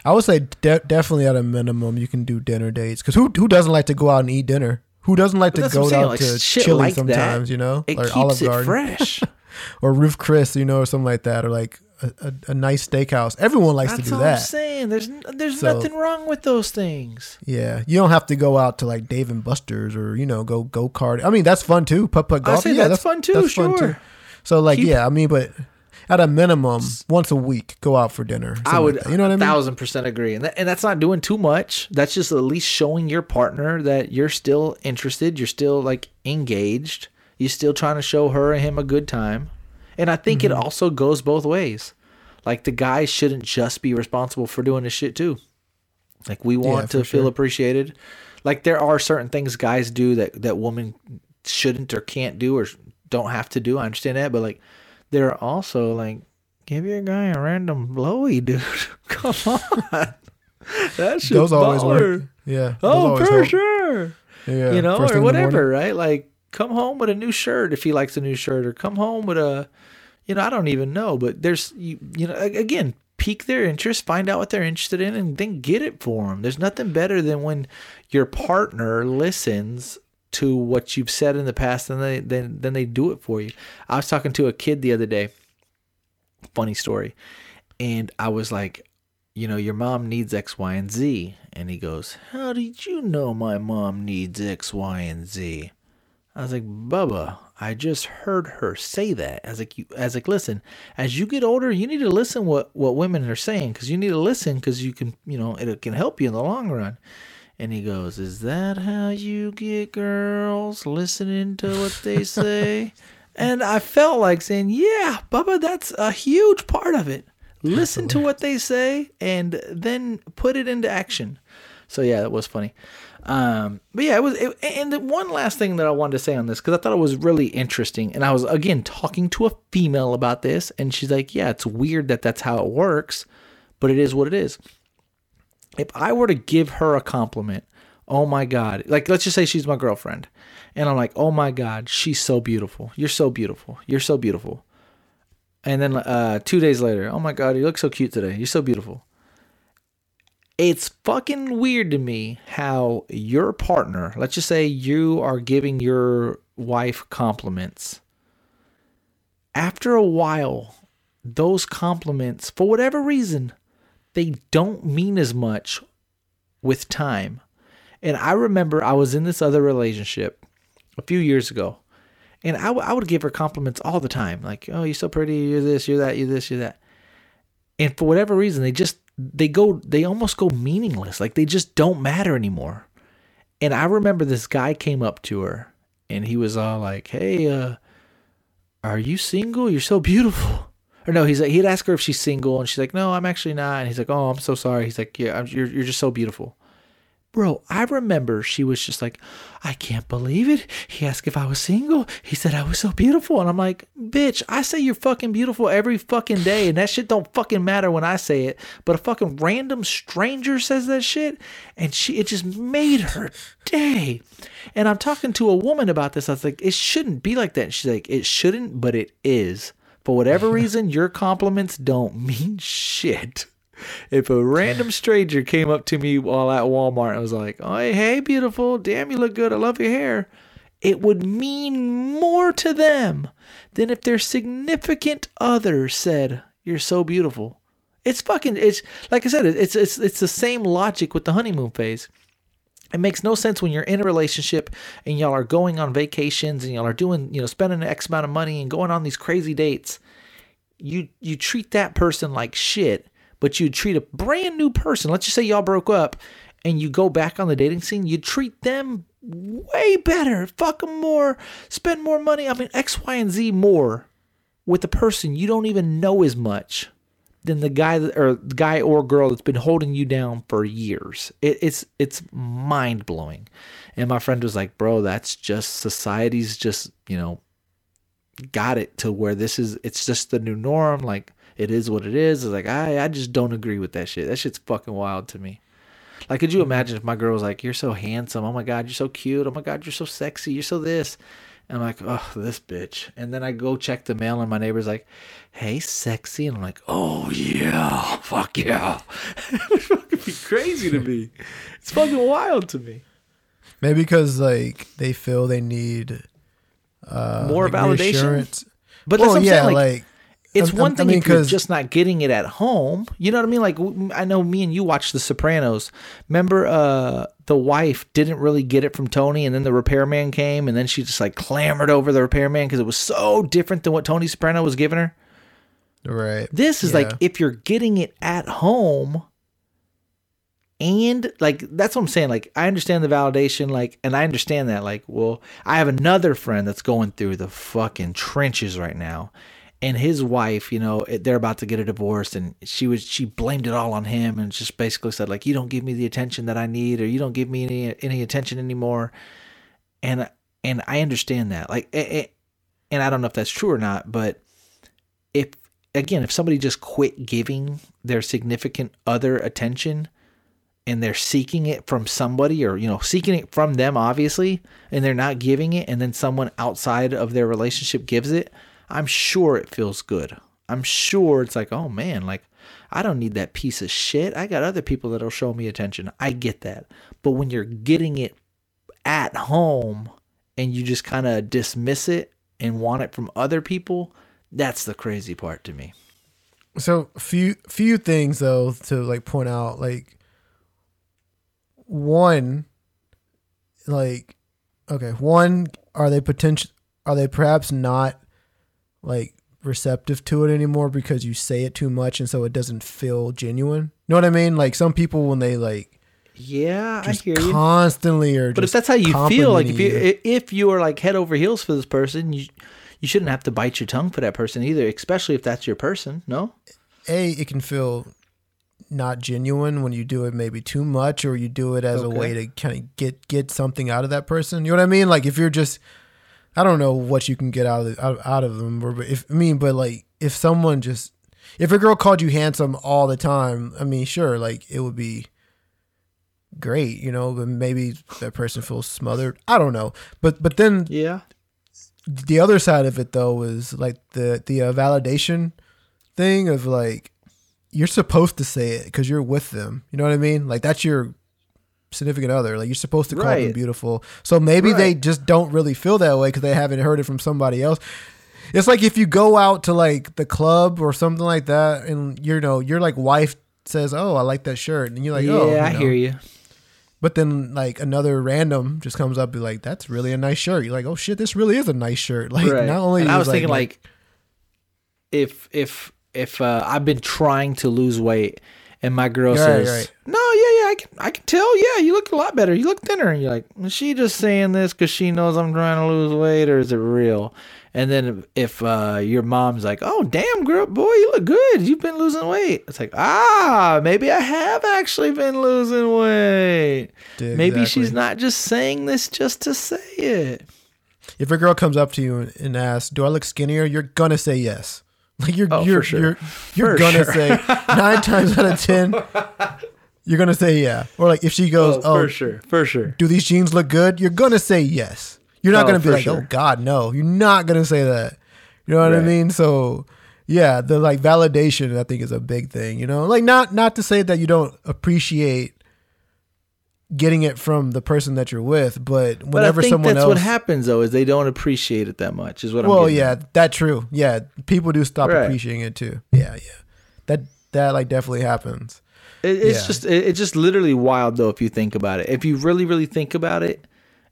Speaker 10: I would say de- definitely at a minimum you can do dinner dates because who who doesn't like to go out and eat dinner? Who doesn't like to go out
Speaker 9: like,
Speaker 10: to Chili
Speaker 9: like that,
Speaker 10: sometimes? you know,
Speaker 9: It
Speaker 10: or
Speaker 9: keeps
Speaker 10: Olive
Speaker 9: it
Speaker 10: Garden
Speaker 9: fresh.
Speaker 10: or Ruth's Chris, you know, or something like that, or like a, a, a nice steakhouse. Everyone likes
Speaker 9: That's
Speaker 10: to do that.
Speaker 9: I'm saying. There's there's
Speaker 10: So-
Speaker 9: nothing wrong with those things.
Speaker 10: Yeah, you don't have to go out to like Dave and Buster's or you know go go kart. I mean that's fun too. Putt putt
Speaker 9: I
Speaker 10: golf.
Speaker 9: say
Speaker 10: yeah,
Speaker 9: that's fun too, sure.
Speaker 10: So like
Speaker 9: Keep-
Speaker 10: yeah, I mean, but at a minimum, once a week, go out for dinner.
Speaker 9: I would,
Speaker 10: like you know what I mean?
Speaker 9: thousand percent agree, and that, and that's not doing too much. That's just at least showing your partner that you're still interested, you're still like engaged, you're still trying to show her and him a good time, and I think
Speaker 10: Mm-hmm.
Speaker 9: it also goes both ways. Like the guy shouldn't just be responsible for doing this shit too. Like we want
Speaker 10: for
Speaker 9: to feel
Speaker 10: sure.
Speaker 9: appreciated. Like there are certain things guys do that that women shouldn't or can't do or don't have to do. I understand that, but like there are also like give your guy a random blowy, dude. Come on, that shit
Speaker 10: Those always work. Yeah.
Speaker 9: Oh, for
Speaker 10: help.
Speaker 9: sure.
Speaker 10: Yeah.
Speaker 9: you know, or
Speaker 10: thing in the morning.
Speaker 9: whatever, right? Like come home with a new shirt if he likes a new shirt, or come home with a, you know, I don't even know, but there's you, you know, again, pique their interest, find out what they're interested in, and then get it for them. There's nothing better than when your partner listens to what you've said in the past, and they then then they do it for you. I was talking to a kid the other day. Funny story, and I was like, you know, your mom needs X, Y, and Z. And he goes, How did you know my mom needs X, Y, and Z? I was like, Bubba, I just heard her say that. I was like, you, I was like, listen, as you get older, you need to listen what what women are saying because you need to listen because you can, you know, it can help you in the long run. And he goes, Is that how you get girls listening to what they say? and I felt like saying, Yeah, Bubba, that's a huge part of it. Listen to what they say and then put it into action. So yeah, that was funny. Um, but yeah, it was. It, and the one last thing that I wanted to say on this because I thought it was really interesting, and I was again talking to a female about this, and she's like, "Yeah, it's weird that that's how it works, but it is what it is." If I were to give her a compliment, oh my god, like let's just say she's my girlfriend, and I'm like, "Oh my god, she's so beautiful. You're so beautiful. You're so beautiful." And then uh, two days later, oh my god, you look so cute today. You're so beautiful it's fucking weird to me how your partner, let's just say you are giving your wife compliments. After a while, those compliments, for whatever reason, they don't mean as much with time. And I remember I was in this other relationship a few years ago, and I, w- I would give her compliments all the time like, oh, you're so pretty, you're this, you're that, you're this, you're that. And for whatever reason they just they go they almost go meaningless. Like they just don't matter anymore. And i remember this guy came up to her and he was all like hey uh are you single? You're so beautiful or no he's like he'd ask her if she's single and she's like no i'm actually not. And he's like oh i'm so sorry. He's like yeah I'm, you're, you're just so beautiful. Bro i remember she was just like i can't believe it. He asked if i was single. He said i was so beautiful. And i'm like bitch i say you're fucking beautiful every fucking day and that shit don't fucking matter when i say it. But a fucking random stranger says that shit and she it just made her day. And i'm talking to a woman about this. I was like it shouldn't be like that. And she's like it shouldn't but it is for whatever reason your compliments don't mean shit if a random stranger came up to me while at Walmart and was like, "Oh, hey, beautiful, damn, you look good. I love your hair," it would mean more to them than if their significant other said, "You're so beautiful." It's fucking. It's like I said. It's it's it's the same logic with the honeymoon phase. It makes no sense when you're in a relationship and y'all are going on vacations and y'all are doing, you know, spending X amount of money and going on these crazy dates. You you treat that person like shit, but you treat a brand new person. Let's just say y'all broke up and you go back on the dating scene, you treat them way better, fuck them more, spend more money. I mean, X, Y, and Z more with a person you don't even know as much than the guy that, or the guy or girl that's been holding you down for years. It, it's it's mind blowing. And my friend was like, "Bro, that's just society's just you know got it to where this is. It's just the new norm. Like it is what it is. It's like I I just don't agree with that shit. That shit's fucking wild to me." Like, could you mm-hmm. imagine if my girl was like, "You're so handsome. Oh my god, you're so cute. Oh my god, you're so sexy. You're so this." And I'm like, "Oh, this bitch." And then I go check the mail, and my neighbor's like, "Hey, sexy," and I'm like, "Oh yeah, fuck yeah." it would fucking be crazy to me. It's fucking wild to me.
Speaker 10: Maybe because like they feel they need uh,
Speaker 9: More
Speaker 10: like,
Speaker 9: validation? But that's
Speaker 10: well,
Speaker 9: what I'm
Speaker 10: yeah,
Speaker 9: saying, like,
Speaker 10: like
Speaker 9: It's
Speaker 10: I'm-
Speaker 9: one
Speaker 10: I'm- I
Speaker 9: thing
Speaker 10: mean,
Speaker 9: if you're just not getting it at home. You know what I mean? Like I know me and you watched The Sopranos. Remember, uh, the wife didn't really get it from Tony, and then the repairman came, and then she just like clamored over the repairman because it was so different than what Tony Soprano was giving her.
Speaker 10: right.
Speaker 9: This is like if you're getting it at home and like that's what I'm saying like I understand the validation like and I understand that like well I have another friend that's going through the fucking trenches right now and his wife you know they're about to get a divorce and she was she blamed it all on him and just basically said like you don't give me the attention that I need or you don't give me any any attention anymore. And and I understand that like eh, eh, and I don't know if that's true or not but if again if somebody just quit giving their significant other attention and they're seeking it from somebody or you know seeking it from them obviously and they're not giving it and then someone outside of their relationship gives it i'm sure it feels good. I'm sure it's like oh man like i don't need that piece of shit. I got other people that'll show me attention. I get that. But when you're getting it at home and you just kind of dismiss it and want it from other people that's the crazy part to me.
Speaker 10: So few few things though to like point out like one like okay one are they potential are they perhaps not like receptive to it anymore because you say it too much and so it doesn't feel genuine. You know what i mean? Like some people when they like
Speaker 9: yeah i hear you.
Speaker 10: constantly are
Speaker 9: But if that's how you feel, like if you if you are like head over heels for this person, you you shouldn't have to bite your tongue for that person either, especially if that's your person. No,
Speaker 10: a it can feel not genuine when you do it maybe too much or you do it as a way to kind of get get something out of that person. You know what i mean? Like if you're just i don't know what you can get out of out, out of them or if i mean but like if someone just if a girl called you handsome all the time i mean sure like it would be great you know but maybe that person feels smothered i don't know but but then
Speaker 9: yeah,
Speaker 10: the other side of it though is like the the uh, validation thing of like you're supposed to say it because you're with them. You know what I mean? Like that's your significant other. Like you're supposed to call them beautiful. So maybe they just don't really feel that way because they haven't heard it from somebody else. It's like if you go out to like the club or something like that, and you know your like wife says, "Oh, I like that shirt," and you're like,
Speaker 9: yeah,
Speaker 10: "Oh,
Speaker 9: I
Speaker 10: know.
Speaker 9: hear you.
Speaker 10: But then like another random just comes up be like, "That's really a nice shirt." You're like, "Oh shit, this really is a nice shirt." Like
Speaker 9: Right.
Speaker 10: not only
Speaker 9: and I was thinking
Speaker 10: my-
Speaker 9: like, if if if uh, I've been trying to lose weight and my girl says,
Speaker 10: right.
Speaker 9: "No, yeah, yeah, I can I can tell. Yeah, you look a lot better. You look thinner." And you're like, "Is she just saying this because she knows I'm trying to lose weight, or is it real?" And then if uh, your mom's like, "Oh, damn, girl, boy, you look good. You've been losing weight." It's like, ah, maybe I have actually been losing weight.
Speaker 10: Yeah,
Speaker 9: Maybe she's not just saying this just to say it.
Speaker 10: if a girl comes up to you and asks, "Do I look skinnier?" You're gonna say yes. Like you're
Speaker 9: Oh,
Speaker 10: you're
Speaker 9: sure.
Speaker 10: you're you're
Speaker 9: For
Speaker 10: gonna
Speaker 9: sure.
Speaker 10: say nine times out of ten, you're gonna say yeah. Or like if she goes, "Oh,
Speaker 9: for oh, sure, for sure.
Speaker 10: do these jeans look good?" You're gonna say yes. You're not
Speaker 9: Oh,
Speaker 10: gonna be like, oh,
Speaker 9: sure.
Speaker 10: "Oh God, no." You're not gonna say that. You know what I mean? So yeah, the like validation I think is a big thing. You know, like not not to say that you don't appreciate getting it from the person that you're with, but
Speaker 9: But
Speaker 10: whenever
Speaker 9: I think
Speaker 10: someone
Speaker 9: that's
Speaker 10: else
Speaker 9: what happens though is they don't appreciate it that much. Is what I'm.
Speaker 10: well, yeah,
Speaker 9: at.
Speaker 10: that true. Yeah, people do stop
Speaker 9: Right.
Speaker 10: appreciating it too. Yeah, yeah, that that like definitely happens.
Speaker 9: It, it's
Speaker 10: Yeah.
Speaker 9: just it, it's just literally wild though if you think about it. If you really really think about it,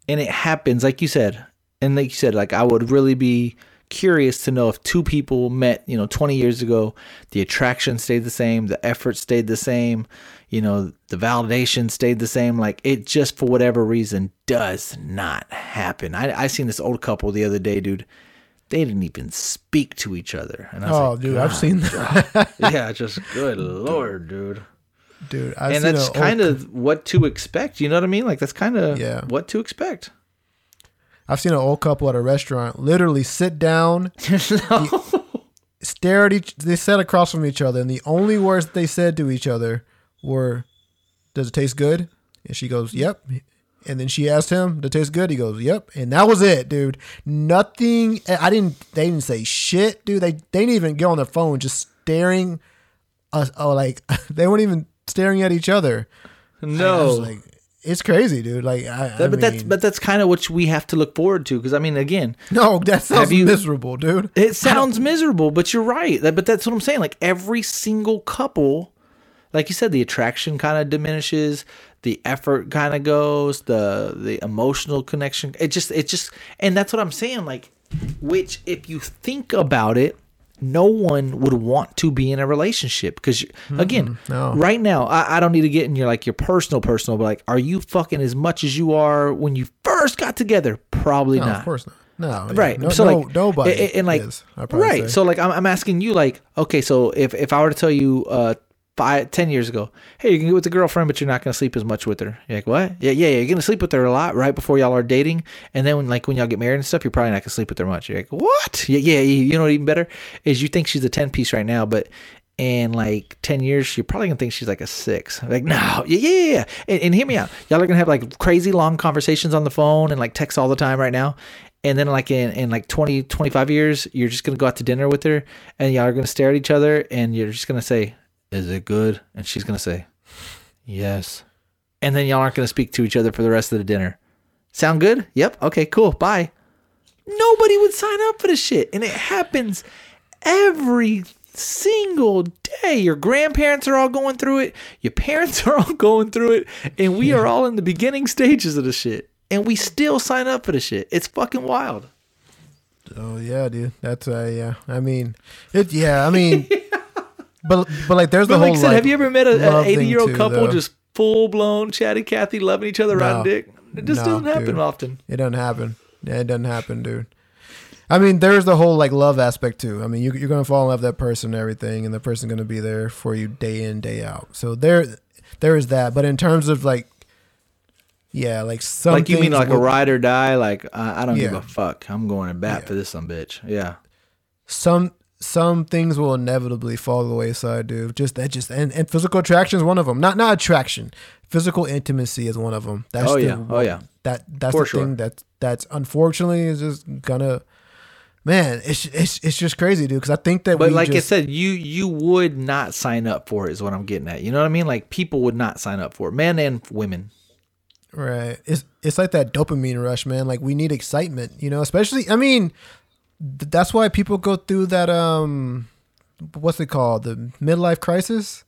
Speaker 9: and it happens like you said, and like you said, like I would really be curious to know if two people met, you know, 20 years ago, the attraction stayed the same, the effort stayed the same, you know, the validation stayed the same. Like it just for whatever reason does not happen. I I seen this old couple the other day, dude. They didn't even speak to each other. And I was
Speaker 10: Oh,
Speaker 9: like,
Speaker 10: dude, I've seen that.
Speaker 9: yeah, just good lord, dude
Speaker 10: dude. I've
Speaker 9: and
Speaker 10: seen
Speaker 9: that's
Speaker 10: old
Speaker 9: kind of what to expect. You know what I mean? Like that's kind of
Speaker 10: Yeah.
Speaker 9: what to expect.
Speaker 10: I've seen an old couple at a restaurant literally sit down, stare at each. They sat across from each other, and the only words they said to each other were, "Does it taste good?" And she goes, "Yep." And then she asked him, "Does it taste good?" He goes, "Yep." And that was it, dude. Nothing. I didn't. They didn't say shit, dude. They they didn't even get on their phone, just staring. Us. Oh, like they weren't even staring at each other. I
Speaker 9: No,
Speaker 10: like, it's crazy, dude. Like, I, I
Speaker 9: That- but that's but that's kind of what we have to look forward to. Because I mean, again,
Speaker 10: no, that sounds
Speaker 9: you-
Speaker 10: miserable, dude.
Speaker 9: it sounds miserable, but you're right. That, but that's what I'm saying. Like every single couple, like you said, the attraction kind of diminishes, the effort kind of goes, the the emotional connection. It just it just, and that's what I'm saying. Like, which if you think about it. No one would want to be in a relationship because, again,
Speaker 10: no.
Speaker 9: right now, I, I don't need to get in your like your personal, personal, but like, are you fucking as much as you are when you first got together? Probably
Speaker 10: No,
Speaker 9: not.
Speaker 10: of course not. No.
Speaker 9: Right.
Speaker 10: No,
Speaker 9: so like
Speaker 10: nobody
Speaker 9: and like
Speaker 10: is,
Speaker 9: right.
Speaker 10: say.
Speaker 9: So like I'm, I'm asking you like okay so if if I were to tell you uh five ten years ago hey you can get with a girlfriend but you're not gonna sleep as much with her you're like what yeah yeah, yeah you're gonna sleep with her a lot right before y'all are dating and then when like when y'all get married and stuff you're probably not gonna sleep with her much you're like what yeah yeah you know what even better is you think she's a ten piece right now but in like 10 years, you're probably gonna think she's like a six. Like, no, yeah, yeah, yeah. yeah. And, and hear me out. Y'all are gonna have like crazy long conversations on the phone and like text all the time right now. And then like in, in like 20, 25 years, you're just gonna go out to dinner with her and y'all are gonna stare at each other and you're just gonna say, Is it good? And she's gonna say, Yes. And then y'all aren't gonna speak to each other for the rest of the dinner. Sound good? Yep. Okay, cool. Bye. Nobody would sign up for this shit. And it happens every single day. Your grandparents are all going through it. Your parents are all going through it. And we are all in the beginning stages of the shit. And we still sign up for the shit. It's fucking wild.
Speaker 10: Oh yeah, dude. That's uh yeah. I mean, it. Yeah, I mean, but but like there's the
Speaker 9: But
Speaker 10: whole.
Speaker 9: like I said,
Speaker 10: like,
Speaker 9: have you ever met a- an 80 year old couple
Speaker 10: though.
Speaker 9: just full blown chatty Cathy loving each other around
Speaker 10: No.
Speaker 9: dick? It just
Speaker 10: No,
Speaker 9: doesn't happen
Speaker 10: dude.
Speaker 9: often.
Speaker 10: It doesn't happen. Yeah, it doesn't happen, dude. I mean, there's the whole like love aspect too. I mean, you, you're gonna fall in love with that person and everything, and the person's gonna be there for you day in day out. So there, there is that. But in terms of like, yeah, like some
Speaker 9: like you mean like a ride or die? Like I, I don't give
Speaker 10: Yeah.
Speaker 9: a fuck. I'm going to bat for this some bitch. Yeah.
Speaker 10: some some things will inevitably fall the wayside, dude. Just that, just and, and physical attraction is one of them. Not not attraction, physical intimacy is one of them. That's
Speaker 9: Oh,
Speaker 10: the
Speaker 9: yeah. Oh, yeah.
Speaker 10: That that's
Speaker 9: For
Speaker 10: the
Speaker 9: sure.
Speaker 10: thing that that's unfortunately is just gonna. Man, it's it's it's just crazy, dude. Because I think that
Speaker 9: But like
Speaker 10: just,
Speaker 9: I said, you you would not sign up for it. Is what I'm getting at. You know what I mean? Like people would not sign up for it, men and women.
Speaker 10: Right. It's it's like that dopamine rush, man. Like we need excitement, you know, especially I mean that's why people go through that um what's it called? The midlife crisis?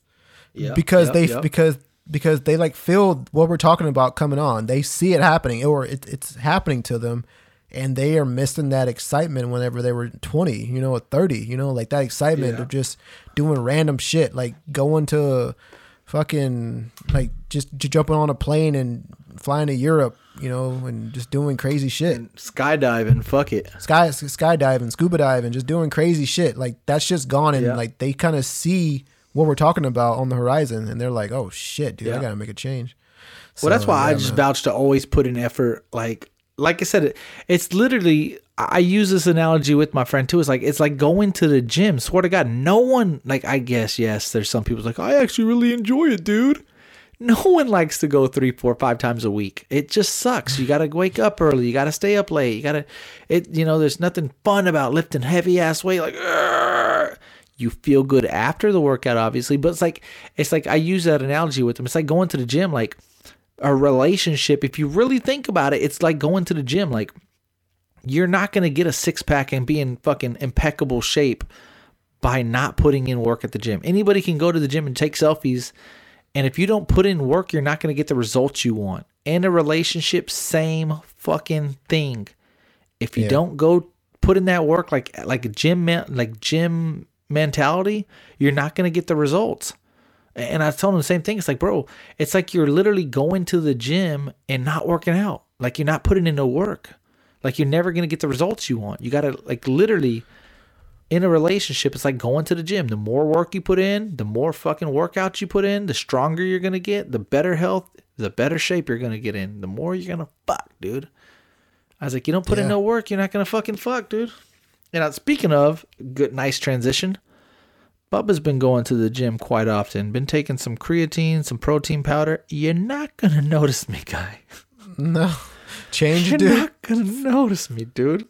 Speaker 9: Yeah,
Speaker 10: Because they because because they like feel what we're talking about coming on. They see it happening or it, it's happening to them and they are missing that excitement whenever they were 20, you know, or 30, you know, like that excitement of just doing random shit, like going to fucking like just, jumping on a plane and flying to Europe, you know, and just doing crazy shit.
Speaker 9: skydiving. Fuck it.
Speaker 10: Sky skydiving, scuba diving, just doing crazy shit. Like that's just gone and
Speaker 9: Yeah.
Speaker 10: like they kind of see what we're talking about on the horizon and they're like, "Oh shit, dude, I got to make a change."
Speaker 9: Well, that's
Speaker 10: So,
Speaker 9: why I just
Speaker 10: man.
Speaker 9: vouch to always put in effort. Like, like I said, it, it's literally. I use this analogy with my friend too. It's like it's like going to the gym. Swear to God, no one like. I guess yes, there's some people like I actually really enjoy it, dude. No one likes to go three, four, five times a week. It just sucks. You got to wake up early. You got to stay up late. You got to, it. You know, there's nothing fun about lifting heavy ass weight. Like, you feel good after the workout, obviously. But it's like, it's like I use that analogy with them. It's like going to the gym. Like, a relationship, if you really think about it, it's like going to the gym. Like, you're not going to get a six pack and be in fucking impeccable shape by not putting in work at the gym. Anybody can go to the gym and take selfies And if you don't put in work, you're not going to get the results you want. In a relationship, same fucking thing. If you
Speaker 10: Yeah.
Speaker 9: don't go put in that work like like a gym like gym mentality, you're not going to get the results. And I told him the same thing. It's like, bro, it's like you're literally going to the gym and not working out. Like you're not putting in no work. Like you're never gonna get the results you want. You gotta like literally in a relationship, it's like going to the gym. The more work you put in, the more fucking workouts you put in, the stronger you're gonna get, the better health, the better shape you're gonna get in, the more you're gonna fuck, dude. I was like, you don't put in no work, you're not gonna fucking fuck, dude. And speaking of good, nice transition. Bubba's been going to the gym quite often. Been taking some creatine, some protein powder. You're not gonna notice me, guy.
Speaker 10: No. Change
Speaker 9: You're
Speaker 10: dude.
Speaker 9: not gonna notice me, dude.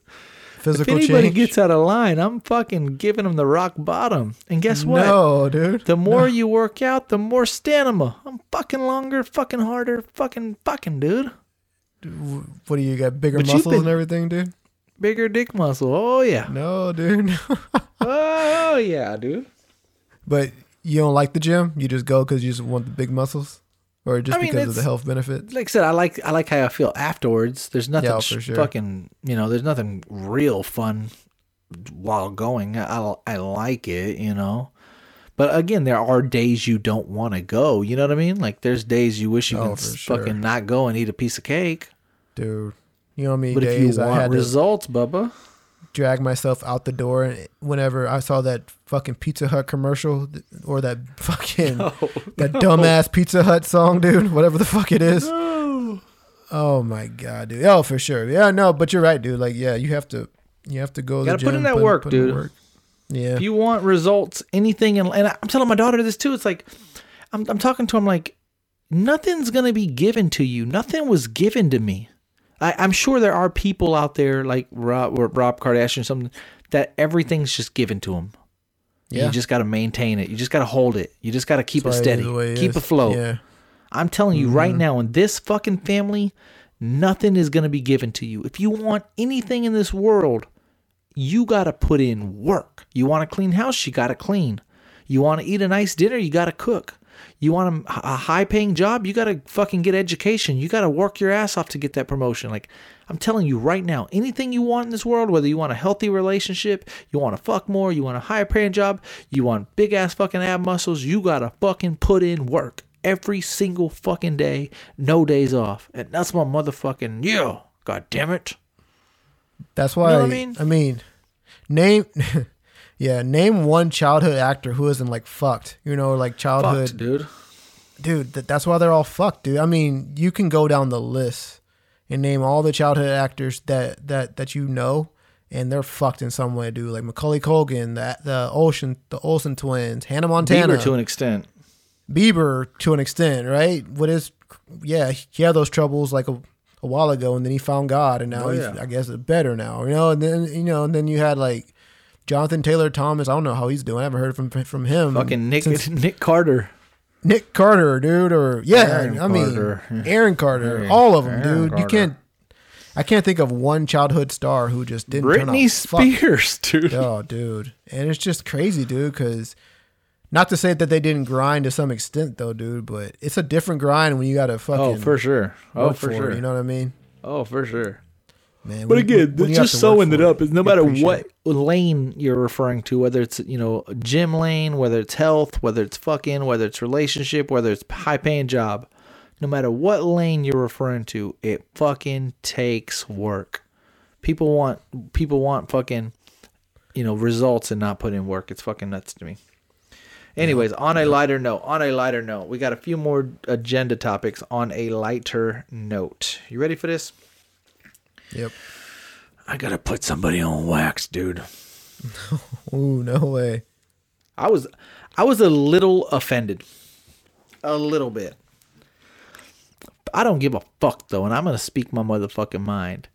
Speaker 9: If anybody
Speaker 10: change.
Speaker 9: gets out of line, I'm fucking giving them the rock bottom. And guess what?
Speaker 10: No, dude.
Speaker 9: The more you work out, the more stamina. I'm fucking longer, fucking harder, fucking fucking dude.
Speaker 10: What do you got? Bigger
Speaker 9: But
Speaker 10: muscles and everything, dude?
Speaker 9: Bigger dick muscle. Oh yeah.
Speaker 10: No, dude.
Speaker 9: Oh yeah, dude.
Speaker 10: but you don't like the gym? You just go because you just want the big muscles? Or just
Speaker 9: I mean,
Speaker 10: because of the health benefits?
Speaker 9: Like I said, I like I like how I feel afterwards. There's nothing
Speaker 10: Yeah,
Speaker 9: sh-
Speaker 10: sure.
Speaker 9: fucking you know. There's nothing real fun while going. I I like it, you know. But again, there are days you don't want to go. You know what I mean? Like there's days you wish you
Speaker 10: Oh, for sure.
Speaker 9: fucking not go and eat a piece of cake.
Speaker 10: Dude. You know how many
Speaker 9: But if you
Speaker 10: days I
Speaker 9: want
Speaker 10: had to
Speaker 9: results, Bubba,
Speaker 10: drag myself out the door whenever I saw that fucking Pizza Hut commercial or that fucking that dumbass Pizza Hut song, dude, whatever the fuck it is. Oh my god, dude. Oh, for sure. Yeah, no, but you're right, dude. Like, yeah, you have to you have to go to
Speaker 9: Gotta
Speaker 10: the
Speaker 9: put in that work,
Speaker 10: in
Speaker 9: dude.
Speaker 10: work. Yeah.
Speaker 9: if you want results, anything, in, and I'm telling my daughter this too. It's like I'm I'm talking to him like nothing's gonna be given to you. Nothing was given to me. I, I'm sure there are people out there like Rob, Rob Kardashian or something that everything's just given to them.
Speaker 10: Yeah.
Speaker 9: You just got to maintain it. You just got to hold it. You just got to keep
Speaker 10: That's
Speaker 9: it steady.
Speaker 10: it
Speaker 9: Keep
Speaker 10: is.
Speaker 9: afloat.
Speaker 10: Yeah.
Speaker 9: I'm telling you right mm-hmm. now, in this fucking family, nothing is going to be given to you. If you want anything in this world, you got to put in work. You want a clean house, you got to clean. You want to eat a nice dinner, you got to cook. You want a, a high paying job, you got to fucking get education. You got to work your ass off to get that promotion. Like, I'm telling you right now, anything you want in this world, whether you want a healthy relationship, you want to fuck more, you want a higher paying job, you want big ass fucking ab muscles, you got to fucking put in work every single fucking day, no days off. And that's my motherfucking, yeah, god damn it.
Speaker 10: That's why
Speaker 9: know what I
Speaker 10: I
Speaker 9: mean?
Speaker 10: mean, name yeah, name one childhood actor who isn't like fucked. You know, like childhood
Speaker 9: Fucked, dude.
Speaker 10: dude that, that's why they're all fucked dude i mean you can go down the list and name all the childhood actors that that that you know and they're fucked in some way dude like macaulay culkin the the ocean the olsen twins hannah montana
Speaker 9: Bieber to an extent.
Speaker 10: bieber to an extent right what is yeah he had those troubles like a, a while ago and then he found god and now
Speaker 9: Oh,
Speaker 10: he's
Speaker 9: yeah.
Speaker 10: i guess better now you know and then you know and then you had like jonathan taylor thomas i don't know how he's doing i haven't heard from from him
Speaker 9: Fucking Nick
Speaker 10: since-
Speaker 9: Nick Carter.
Speaker 10: Nick Carter, dude, or yeah,
Speaker 9: Aaron
Speaker 10: I mean
Speaker 9: Carter.
Speaker 10: Aaron Carter,
Speaker 9: Aaron-
Speaker 10: all of them,
Speaker 9: Aaron
Speaker 10: dude. You can't, I can't think of one childhood star who just didn't turn
Speaker 9: Britney
Speaker 10: out fuck-
Speaker 9: Spears, dude.
Speaker 10: Oh, dude, and it's just crazy, dude. Because not to say that they didn't grind to some extent, though, dude, but it's a different grind when you got to oh, fucking
Speaker 9: Oh, for sure. Oh, for
Speaker 10: it,
Speaker 9: sure.
Speaker 10: you know what I mean,
Speaker 9: Oh, for sure.
Speaker 10: Man.
Speaker 9: But again,
Speaker 10: you
Speaker 9: just sewing it up is no matter what
Speaker 10: it.
Speaker 9: lane you're referring to, whether it's you know gym lane, whether it's health, whether it's fucking, whether it's relationship, whether it's high paying job, no matter what lane you're referring to, it fucking takes work. People want people want fucking you know results and not put in work. It's fucking nuts to me. Anyways, on a lighter note, on a lighter note, we got a few more agenda topics on a lighter note. You ready for this?
Speaker 10: Yep.
Speaker 9: I gotta put somebody on wax, dude.
Speaker 10: Ooh, no way.
Speaker 9: I was I was a little offended. A little bit. I don't give a fuck though, and I'm gonna speak my motherfucking mind.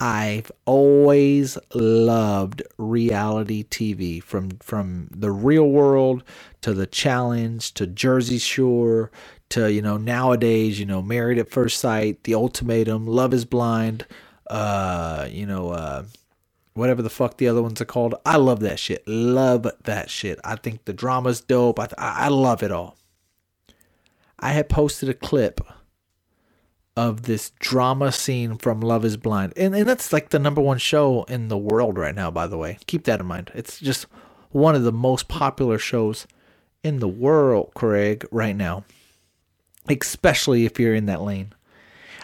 Speaker 9: I've always loved reality TV from from the real world to the challenge to Jersey Shore to you know nowadays you know Married at First Sight, The Ultimatum, Love Is Blind, uh you know uh whatever the fuck the other ones are called. I love that shit. Love that shit. I think the drama's dope. I, I I love it all. I had posted a clip of this drama scene from Love is Blind. And, and that's like the number one show in the world right now, by the way. Keep that in mind. It's just one of the most popular shows in the world, Craig, right now. Especially if you're in that lane.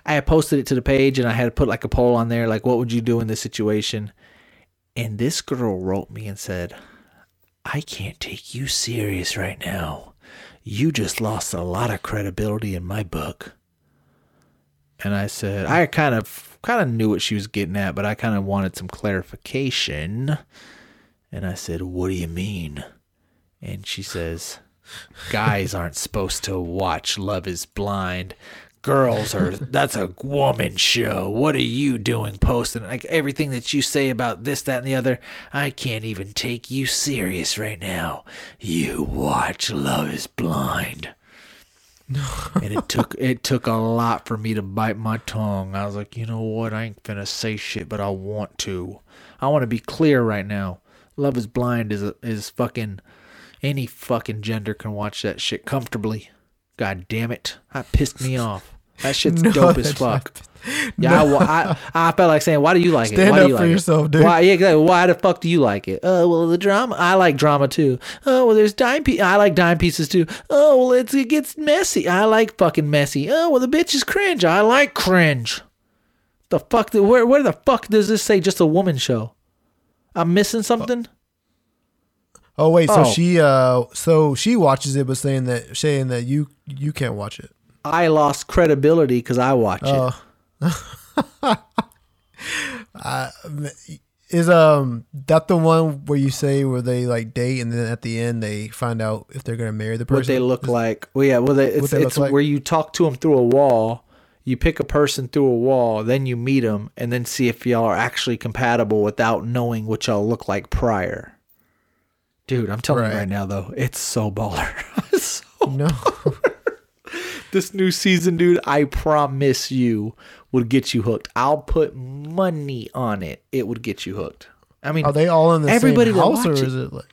Speaker 9: I had posted it to the page and I had put like a poll on there, like, what would you do in this situation? And this girl wrote me and said, I can't take you serious right now. You just lost a lot of credibility in my book. And I said, I kind of kind of knew what she was getting at, but I kind of wanted some clarification. And I said, "What do you mean?" And she says, "Guys aren't supposed to watch Love is Blind. Girls are that's a woman show. What are you doing posting like everything that you say about this that and the other? I can't even take you serious right now. You watch Love is Blind." and it took it took a lot for me to bite my tongue. I was like, you know what? I ain't finna say shit, but I want to. I want to be clear right now. Love is Blind is is fucking any fucking gender can watch that shit comfortably. God damn it, that pissed me off. That shit's
Speaker 10: No,
Speaker 9: dope as fuck. Yeah, I, I, I felt like saying, why do you like it?
Speaker 10: Stand
Speaker 9: Why do
Speaker 10: up
Speaker 9: you
Speaker 10: for
Speaker 9: like
Speaker 10: yourself,
Speaker 9: it?
Speaker 10: dude.
Speaker 9: Why, yeah, exactly. Why the fuck do you like it? Oh, well, the drama. I like drama too. Oh, well, there's dime pieces. I like dime pieces too. Oh, well, it's, it gets messy. I like fucking messy. Oh, well, the bitch is cringe. I like cringe. The fuck? Where, where the fuck does this say just a woman show? I'm missing something.
Speaker 10: Oh wait, so
Speaker 9: Oh.
Speaker 10: she uh so she watches it, but saying that saying that you you can't watch it.
Speaker 9: I lost credibility because I watch it.
Speaker 10: Oh. Is um that the one where you say where they like date and then at the end they find out if they're gonna marry the person?
Speaker 9: what they look like. Well, yeah, well, they, it's,
Speaker 10: they
Speaker 9: it's
Speaker 10: like?
Speaker 9: where you talk to them through a wall. You pick a person through a wall, then you meet them, and then see if y'all are actually compatible without knowing what y'all look like prior. Dude, I'm telling you
Speaker 10: Right.
Speaker 9: right now, though, it's so baller. so,
Speaker 10: No.
Speaker 9: this new season, dude, I promise you would get you hooked. I'll put money on it. It would get you hooked. I mean,
Speaker 10: Are they all in the
Speaker 9: everybody
Speaker 10: same house or is it like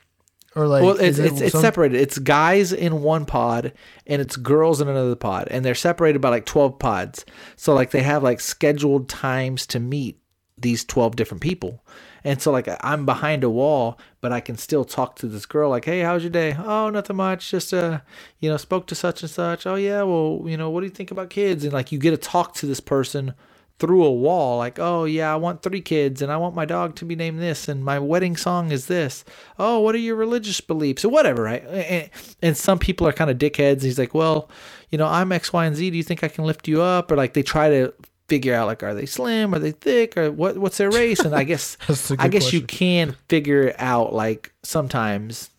Speaker 10: or like
Speaker 9: well,
Speaker 10: is
Speaker 9: it's
Speaker 10: it
Speaker 9: it's, it's separated. It's guys in one pod and it's girls in another pod, and they're separated by like twelve pods. So like they have like scheduled times to meet these twelve different people, and so like I'm behind a wall, but I can still talk to this girl. Like, hey, how's your day? Oh, nothing much. Just uh, you know, spoke to such and such. Oh yeah, well, you know, what do you think about kids? And like you get to talk to this person through a wall like oh yeah i want three kids and i want my dog to be named this and my wedding song is this oh what are your religious beliefs or whatever right and, and some people are kind of dickheads he's like well you know i'm x y and z do you think i can lift you up or like they try to figure out like are they slim are they thick or what what's their race and i guess
Speaker 10: i a
Speaker 9: i
Speaker 10: good
Speaker 9: guess you can figure out like sometimes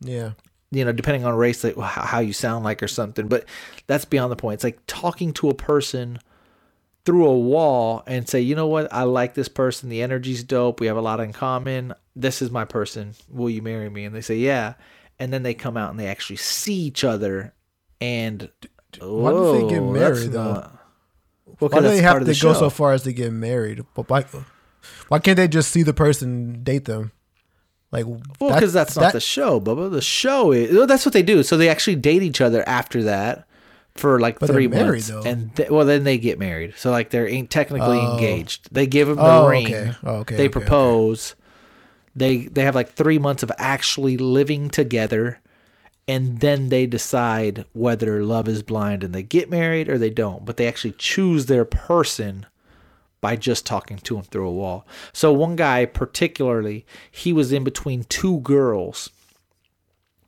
Speaker 10: Yeah.
Speaker 9: you know, depending on race, like how, you sound like or something. But that's beyond the point. It's like talking to a person through a wall and say, you know what, I like this person. The energy's dope. We have a lot in common. This is my person. Will you marry me? And they say, yeah. And then they come out and they actually see each other. And
Speaker 10: Why do they get
Speaker 9: oh,
Speaker 10: married, though?
Speaker 9: not- Well,
Speaker 10: Why do they have to
Speaker 9: of
Speaker 10: go
Speaker 9: the
Speaker 10: so far as to get married? But why, why can't they just see the person date them? Like
Speaker 9: Well, because that's not the show, Bubba. The show is well, that's what they do. So they actually date each other after that for like three
Speaker 10: married,
Speaker 9: months,
Speaker 10: though.
Speaker 9: and th- well, then they get married. So like they're ain't technically
Speaker 10: Oh.
Speaker 9: engaged. They give him the
Speaker 10: Oh,
Speaker 9: ring.
Speaker 10: okay. Oh, okay,
Speaker 9: They
Speaker 10: okay, okay.
Speaker 9: propose. They they have like three months of actually living together, and then they decide whether love is blind and they get married or they don't. But they actually choose their person by just talking to him through a wall. So one guy particularly, he was in between two girls.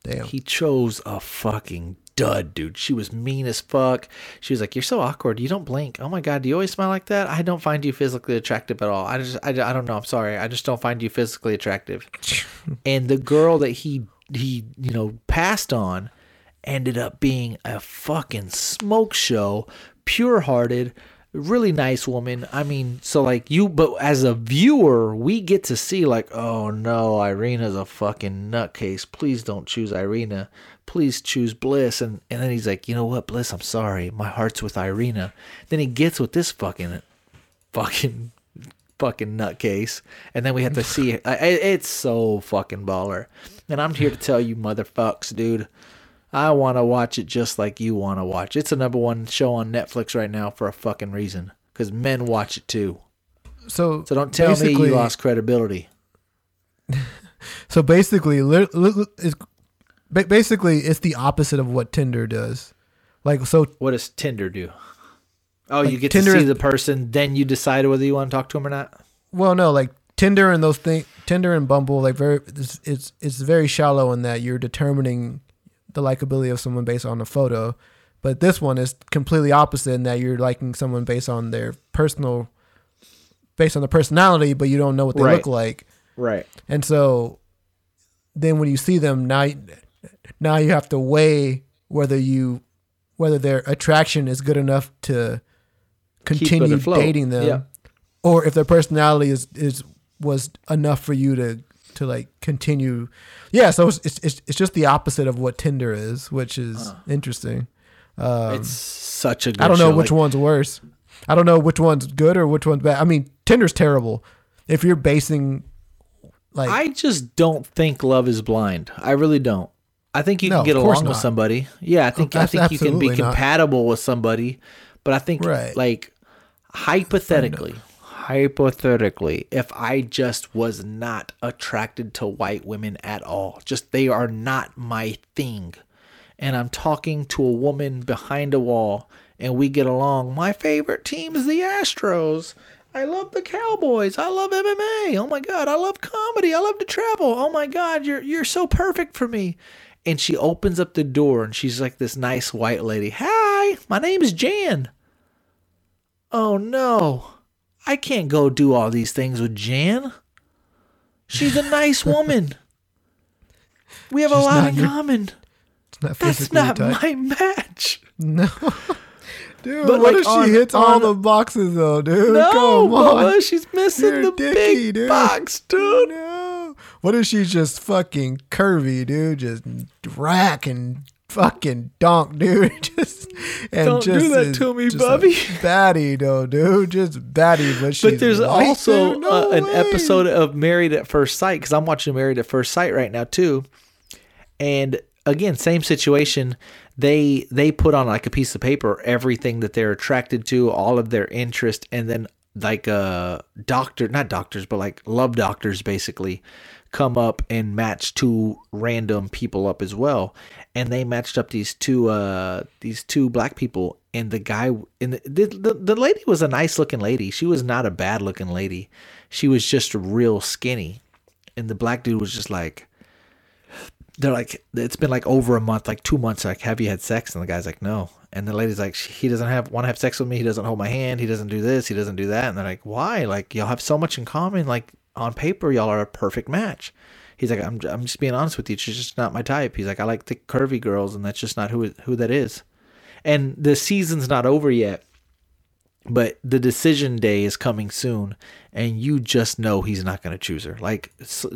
Speaker 10: Damn.
Speaker 9: He chose a fucking dud, dude. She was mean as fuck. She was like, "You're so awkward. You don't blink. Oh my god, do you always smile like that? I don't find you physically attractive at all. I just, I, I don't know. I'm sorry. I just don't find you physically attractive." and the girl that he he you know passed on ended up being a fucking smoke show, pure hearted, really nice woman. I mean, so like you, but as a viewer, we get to see like, oh no, Irina's a fucking nutcase. Please don't choose Irina. Please choose Bliss. And and then he's like, you know what, Bliss, I'm sorry, my heart's with Irina. Then he gets with this fucking, fucking. Fucking nutcase, and then we have to see. I- I- It's so fucking baller, and I'm here to tell you, motherfucks, dude I want to watch it just like you want to watch. It's a number one show on Netflix right now for a fucking reason. Because men watch it too.
Speaker 10: So
Speaker 9: So don't tell me you lost credibility.
Speaker 10: So basically, li- li- it's, basically, it's the opposite of what Tinder does. Like, so
Speaker 9: What does Tinder do? Oh,
Speaker 10: Like,
Speaker 9: you get
Speaker 10: Tinder
Speaker 9: to see
Speaker 10: is-
Speaker 9: the person, then you decide whether you want to talk to him or not.
Speaker 10: well, no, like Tinder and those things, Tinder and Bumble, like very, it's, it's it's very shallow in that you're determining the likability of someone based on a photo, but this one is completely opposite in that you're liking someone based on their personal, based on the personality, but you don't know what they
Speaker 9: Right.
Speaker 10: look like.
Speaker 9: Right.
Speaker 10: And so then when you see them now now you have to weigh whether you whether their attraction is good enough to continue dating them
Speaker 9: Yeah.
Speaker 10: or if their personality is is was enough for you to to like continue yeah so it's it's, it's, just the opposite of what tinder is which is interesting um,
Speaker 9: it's such a good
Speaker 10: i don't know
Speaker 9: show.
Speaker 10: which
Speaker 9: Like,
Speaker 10: one's worse i don't know which one's good or which one's bad i mean tinder's terrible if you're basing like
Speaker 9: I just don't think love is blind. I really don't. I think you
Speaker 10: No,
Speaker 9: can get along with somebody. Yeah, I think I think you can be
Speaker 10: absolutely not.
Speaker 9: compatible with somebody, but I think
Speaker 10: Right.
Speaker 9: like hypothetically, hypothetically, if I just was not attracted to white women at all, just they are not my thing, and I'm talking to a woman behind a wall and we get along, my favorite team is the Astros. I love the Cowboys. I love MMA. Oh my god, I love comedy. I love to travel. Oh my god, you're you're so perfect for me. And she opens up the door and she's like this nice white lady. Hi, my name is Jan. Oh no. I can't go do all these things with Jan. She's a nice woman. We have a lot in
Speaker 10: your-
Speaker 9: common.
Speaker 10: it's not
Speaker 9: That's not my match.
Speaker 10: No. Dude,
Speaker 9: But,
Speaker 10: what
Speaker 9: like,
Speaker 10: if she
Speaker 9: on-
Speaker 10: hits all the boxes though, dude?
Speaker 9: No,
Speaker 10: Come on.
Speaker 9: She's missing
Speaker 10: You're
Speaker 9: the
Speaker 10: dicky,
Speaker 9: big
Speaker 10: dude.
Speaker 9: box, dude.
Speaker 10: No. What if she's just fucking curvy, dude? Just rack and fucking donk, dude. just and
Speaker 9: Don't do
Speaker 10: just
Speaker 9: that
Speaker 10: is
Speaker 9: to me, Bubby.
Speaker 10: Baddie though, dude. Just baddie, but
Speaker 9: But there's
Speaker 10: white,
Speaker 9: also
Speaker 10: dude? No
Speaker 9: uh, an episode of Married at First Sight because I'm watching Married at First Sight right now too. And again, same situation. They they put on like a piece of paper everything that they're attracted to, all of their interest, and then like uh doctor, not doctors, but like love doctors basically come up and match two random people up as well. And they matched up these two uh these two black people and the guy and the, the, the, lady was a nice looking lady. She was not a bad looking lady. She was just real skinny. And the black dude was just like they're like it's been like over a month, like two months. Like, have you had sex? And the guy's like, no. And the lady's like, he doesn't have want to have sex with me. He doesn't hold my hand. He doesn't do this. He doesn't do that. And they're like, why? Like y'all have so much in common. Like on paper, y'all are a perfect match. He's like, I'm I'm just being honest with you. She's just not my type. He's like, I like the curvy girls, and that's just not who who that is. And the season's not over yet, but the decision day is coming soon, and you just know he's not going to choose her. Like,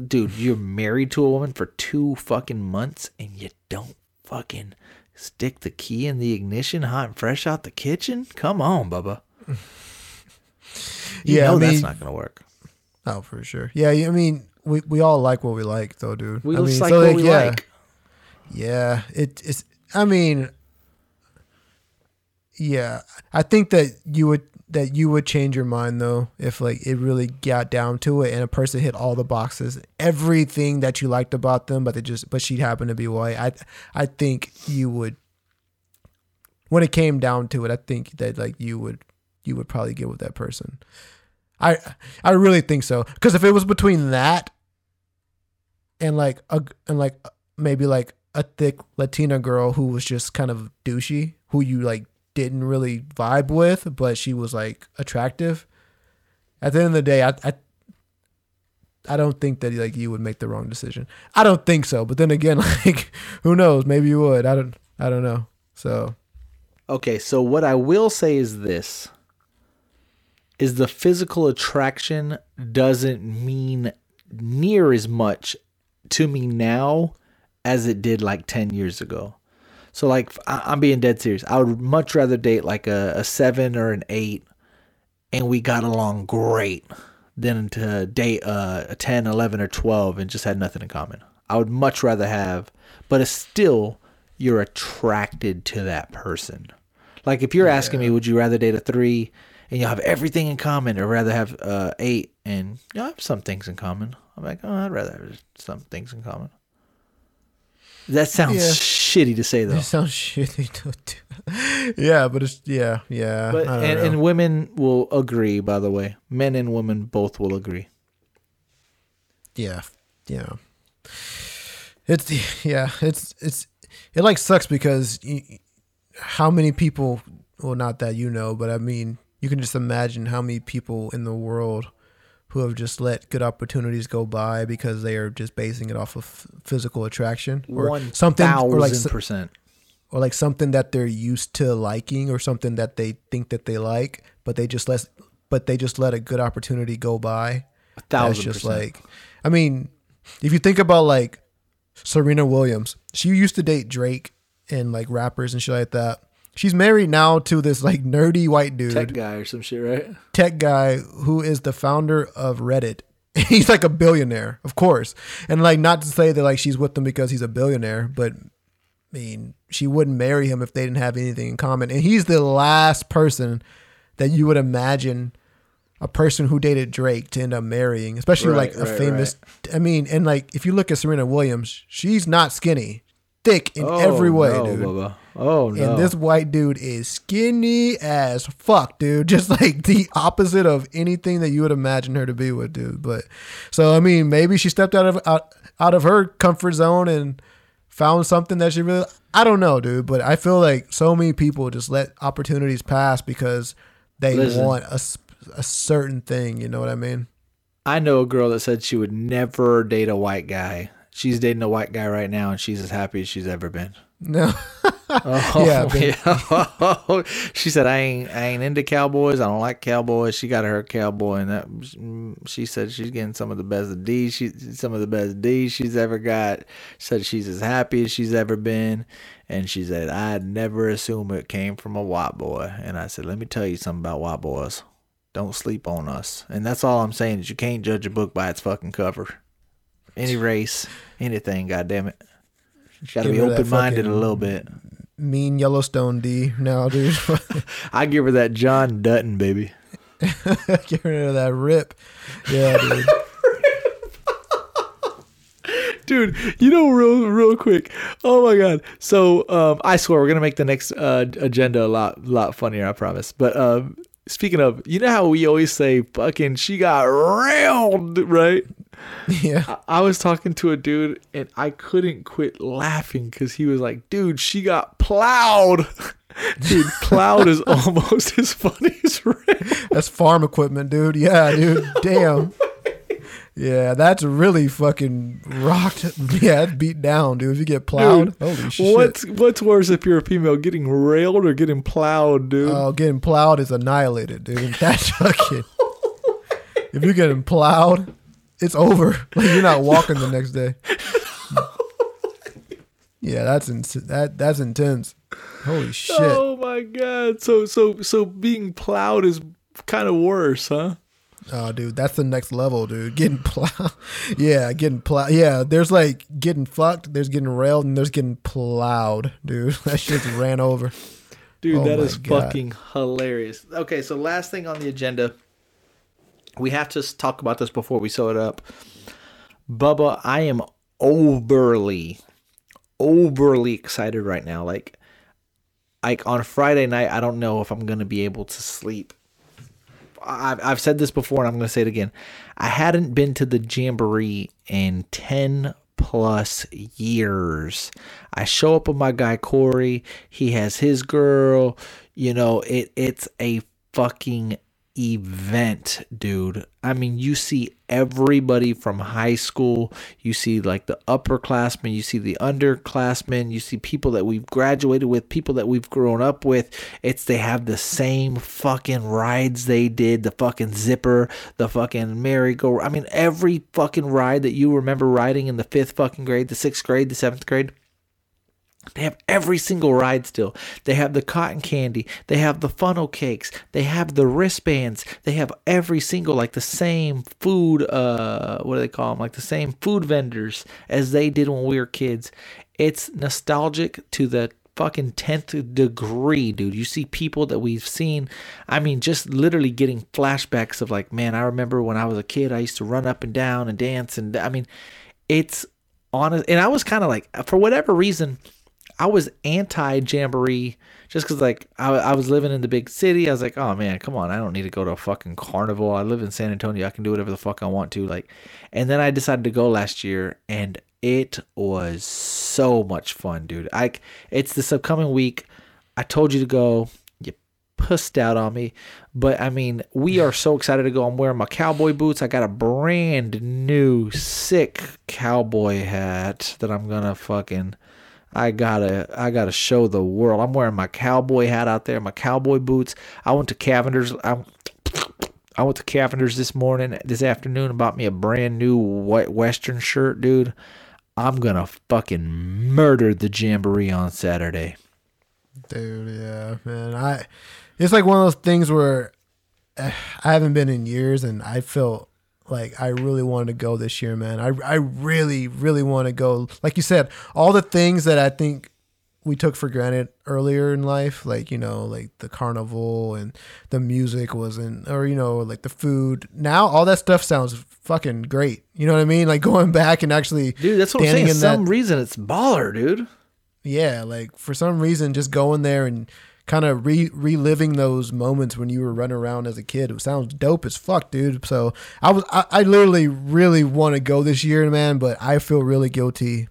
Speaker 9: dude, you're married to a woman for two fucking months, and you don't fucking stick the key in the ignition, hot and fresh out the kitchen. Come on, Bubba. You
Speaker 10: Yeah,
Speaker 9: know
Speaker 10: I
Speaker 9: that's
Speaker 10: mean-
Speaker 9: not going to work.
Speaker 10: Oh, for sure. Yeah, I mean, we, we all like what we like, though, dude.
Speaker 9: We
Speaker 10: I mean,
Speaker 9: like
Speaker 10: so,
Speaker 9: what we
Speaker 10: yeah,
Speaker 9: like.
Speaker 10: Yeah, it, it's. I mean, yeah, I think that you would that you would change your mind though if like it really got down to it and a person hit all the boxes, everything that you liked about them, but they just but she happened to be white. I I think you would. When it came down to it, I think that like you would you would probably get with that person. I I really think so because if it was between that and like a and like maybe like a thick Latina girl who was just kind of douchey, who you like didn't really vibe with, but she was like attractive. At the end of the day, I I, I don't think that like you would make the wrong decision. I don't think so, but then again, like who knows? Maybe you would. I don't. I don't know. So
Speaker 9: Okay, so what I will say is this is the physical attraction doesn't mean near as much to me now as it did like 10 years ago. So like I- I'm being dead serious. I would much rather date like a, a 7 or an 8 and we got along great than to date a, a 10, 11 or 12 and just had nothing in common. I would much rather have but it's still you're attracted to that person. Like if you're asking me, would you rather date a three and you'll have everything in common, or rather have uh, eight and you'll have some things in common? I'm like, oh, I'd rather have some things in common. That sounds
Speaker 10: Yeah.
Speaker 9: shitty to say though.
Speaker 10: It sounds shitty. to do. yeah, but it's yeah, yeah.
Speaker 9: But and, and women will agree. By the way, men and women both will agree.
Speaker 10: yeah, yeah. It's yeah, it's it's it like sucks because y how many people? Well, not that you know, but I mean, you can just imagine how many people in the world who have just let good opportunities go by because they are just basing it off of physical attraction or
Speaker 9: One
Speaker 10: something, or like
Speaker 9: percent.
Speaker 10: or like something that they're used to liking or something that they think that they like, but they just let but they just let a good opportunity go by.
Speaker 9: A
Speaker 10: That's
Speaker 9: thousand
Speaker 10: just
Speaker 9: percent.
Speaker 10: like I mean, if you think about like Serena Williams, she used to date Drake and like rappers and shit like that. She's married now to this like nerdy white dude,
Speaker 9: tech guy or some shit, right?
Speaker 10: tech guy who is the founder of Reddit. he's like a billionaire, of course. And like not to say that like she's with him because he's a billionaire, but I mean, she wouldn't marry him if they didn't have anything in common. And he's the last person that you would imagine a person who dated Drake to end up marrying, especially
Speaker 9: Right,
Speaker 10: like a
Speaker 9: right,
Speaker 10: famous I mean, and like if you look at Serena Williams, she's not skinny. Thick in oh, every way,
Speaker 9: no,
Speaker 10: dude.
Speaker 9: Bubba. Oh no.
Speaker 10: And this white dude is skinny as fuck, dude. Just like the opposite of anything that you would imagine her to be with, dude. But so I mean, maybe she stepped out of out, out of her comfort zone and found something that she really I don't know, dude. But I feel like so many people just let opportunities pass because they
Speaker 9: Listen.
Speaker 10: want a certain thing. You know what I mean?
Speaker 9: I know a girl that said she would never date a white guy. She's dating a white guy right now, and she's as happy as she's ever been.
Speaker 10: No.
Speaker 9: Oh,
Speaker 10: Yeah,
Speaker 9: yeah. she said, "I ain't, I ain't into cowboys. I don't like cowboys." She got her cowboy, and that she said she's getting some of the best D. She some of the best D she's ever got. Said she's as happy as she's ever been, and she said, "I'd never assume it came from a white boy." And I said, "Let me tell you something about white boys. Don't sleep on us." And that's all I'm saying is you can't judge a book by its fucking cover. Any race, anything, goddamn it. Got to be open minded a little bit.
Speaker 10: Mean Yellowstone D now, dude.
Speaker 9: I give her that John Dutton, baby.
Speaker 10: Get rid of that rip. Yeah, dude.
Speaker 9: Dude, you know, real real quick. Oh my god. So, um, I swear we're gonna make the next uh, agenda a lot lot funnier. I promise. But um, speaking of, you know how we always say, "Fucking, she got railed," right?
Speaker 10: Yeah.
Speaker 9: I, I was talking to a dude and I couldn't quit laughing because he was like, "Dude, she got plowed." Dude, plowed is almost as funny as railed.
Speaker 10: That's farm equipment, dude. Yeah, dude. Damn. Yeah, that's really fucking rocked. Yeah, beat down, dude. If you get plowed,
Speaker 9: Dude,
Speaker 10: holy shit.
Speaker 9: What's what's worse if you're a female, getting railed or getting plowed, dude?
Speaker 10: Oh, getting plowed is annihilated, dude. That's fucking. if you're getting plowed, it's over. Like you're not walking the next day. Yeah, that's ins- that that's intense. Holy shit.
Speaker 9: Oh my god! So so so being plowed is kind of worse, huh?
Speaker 10: Oh, dude, that's the next level, dude. Getting plowed. Yeah, getting plowed. Yeah, there's like getting fucked, there's getting railed, and there's getting plowed, dude. That shit's ran over.
Speaker 9: Dude,
Speaker 10: Oh
Speaker 9: that is
Speaker 10: God.
Speaker 9: fucking hilarious. Okay, so last thing on the agenda, we have to talk about this before we sew it up. Bubba, I am overly, overly excited right now. Like, like on Friday night, I don't know if I'm gonna be able to sleep. I've I've said this before, and I'm gonna say it again. I hadn't been to the jamboree in ten plus years. I show up with my guy Corey. He has his girl. You know, it it's a fucking event, dude. I mean, you see everybody from high school. You see like the upperclassmen, you see the underclassmen, you see people that we've graduated with, people that we've grown up with. It's they have the same fucking rides they did, the fucking zipper, the fucking merry-go. I mean, every fucking ride that you remember riding in the fifth fucking grade, the sixth grade, the seventh grade They have every single ride still. They have the cotton candy. They have the funnel cakes. They have the wristbands. They have every single like the same food. Uh, what do they call them? Like the same food vendors as they did when we were kids. It's nostalgic to the fucking 10th degree, dude. You see people that we've seen. I mean, just literally getting flashbacks of like, man, I remember when I was a kid, I used to run up and down and dance. And I mean, it's honest. And I was kind of like, for whatever reason, I was anti Jamboree just because, like, I, I was living in the big city. I was like, oh man, come on. I don't need to go to a fucking carnival. I live in San Antonio. I can do whatever the fuck I want to. Like, and then I decided to go last year and it was so much fun, dude. I, it's this upcoming week. I told you to go. You pussed out on me. But I mean, we are so excited to go. I'm wearing my cowboy boots. I got a brand new sick cowboy hat that I'm gonna fucking I gotta I gotta show the world. I'm wearing my cowboy hat out there, my cowboy boots. I went to Cavender's. I, I went to Cavender's this morning, this afternoon, and bought me a brand new white Western shirt, dude. I'm gonna fucking murder the jamboree on Saturday.
Speaker 10: Dude, yeah, man. I it's like one of those things where eh, I haven't been in years, and I felt like I really wanted to go this year, man. I I really really want to go. Like you said, all the things that I think we took for granted earlier in life, like you know, like the carnival and the music wasn't, or you know, like the food. Now all that stuff sounds fucking great. You know what I mean? Like going back and actually,
Speaker 9: Dude, that's what I'm saying.
Speaker 10: in
Speaker 9: Some
Speaker 10: that-
Speaker 9: reason it's baller, dude.
Speaker 10: yeah, like for some reason, just going there and kind of re- reliving those moments when you were running around as a kid. It sounds dope as fuck, dude. So I was, I, I literally really want to go this year, man. But I feel really guilty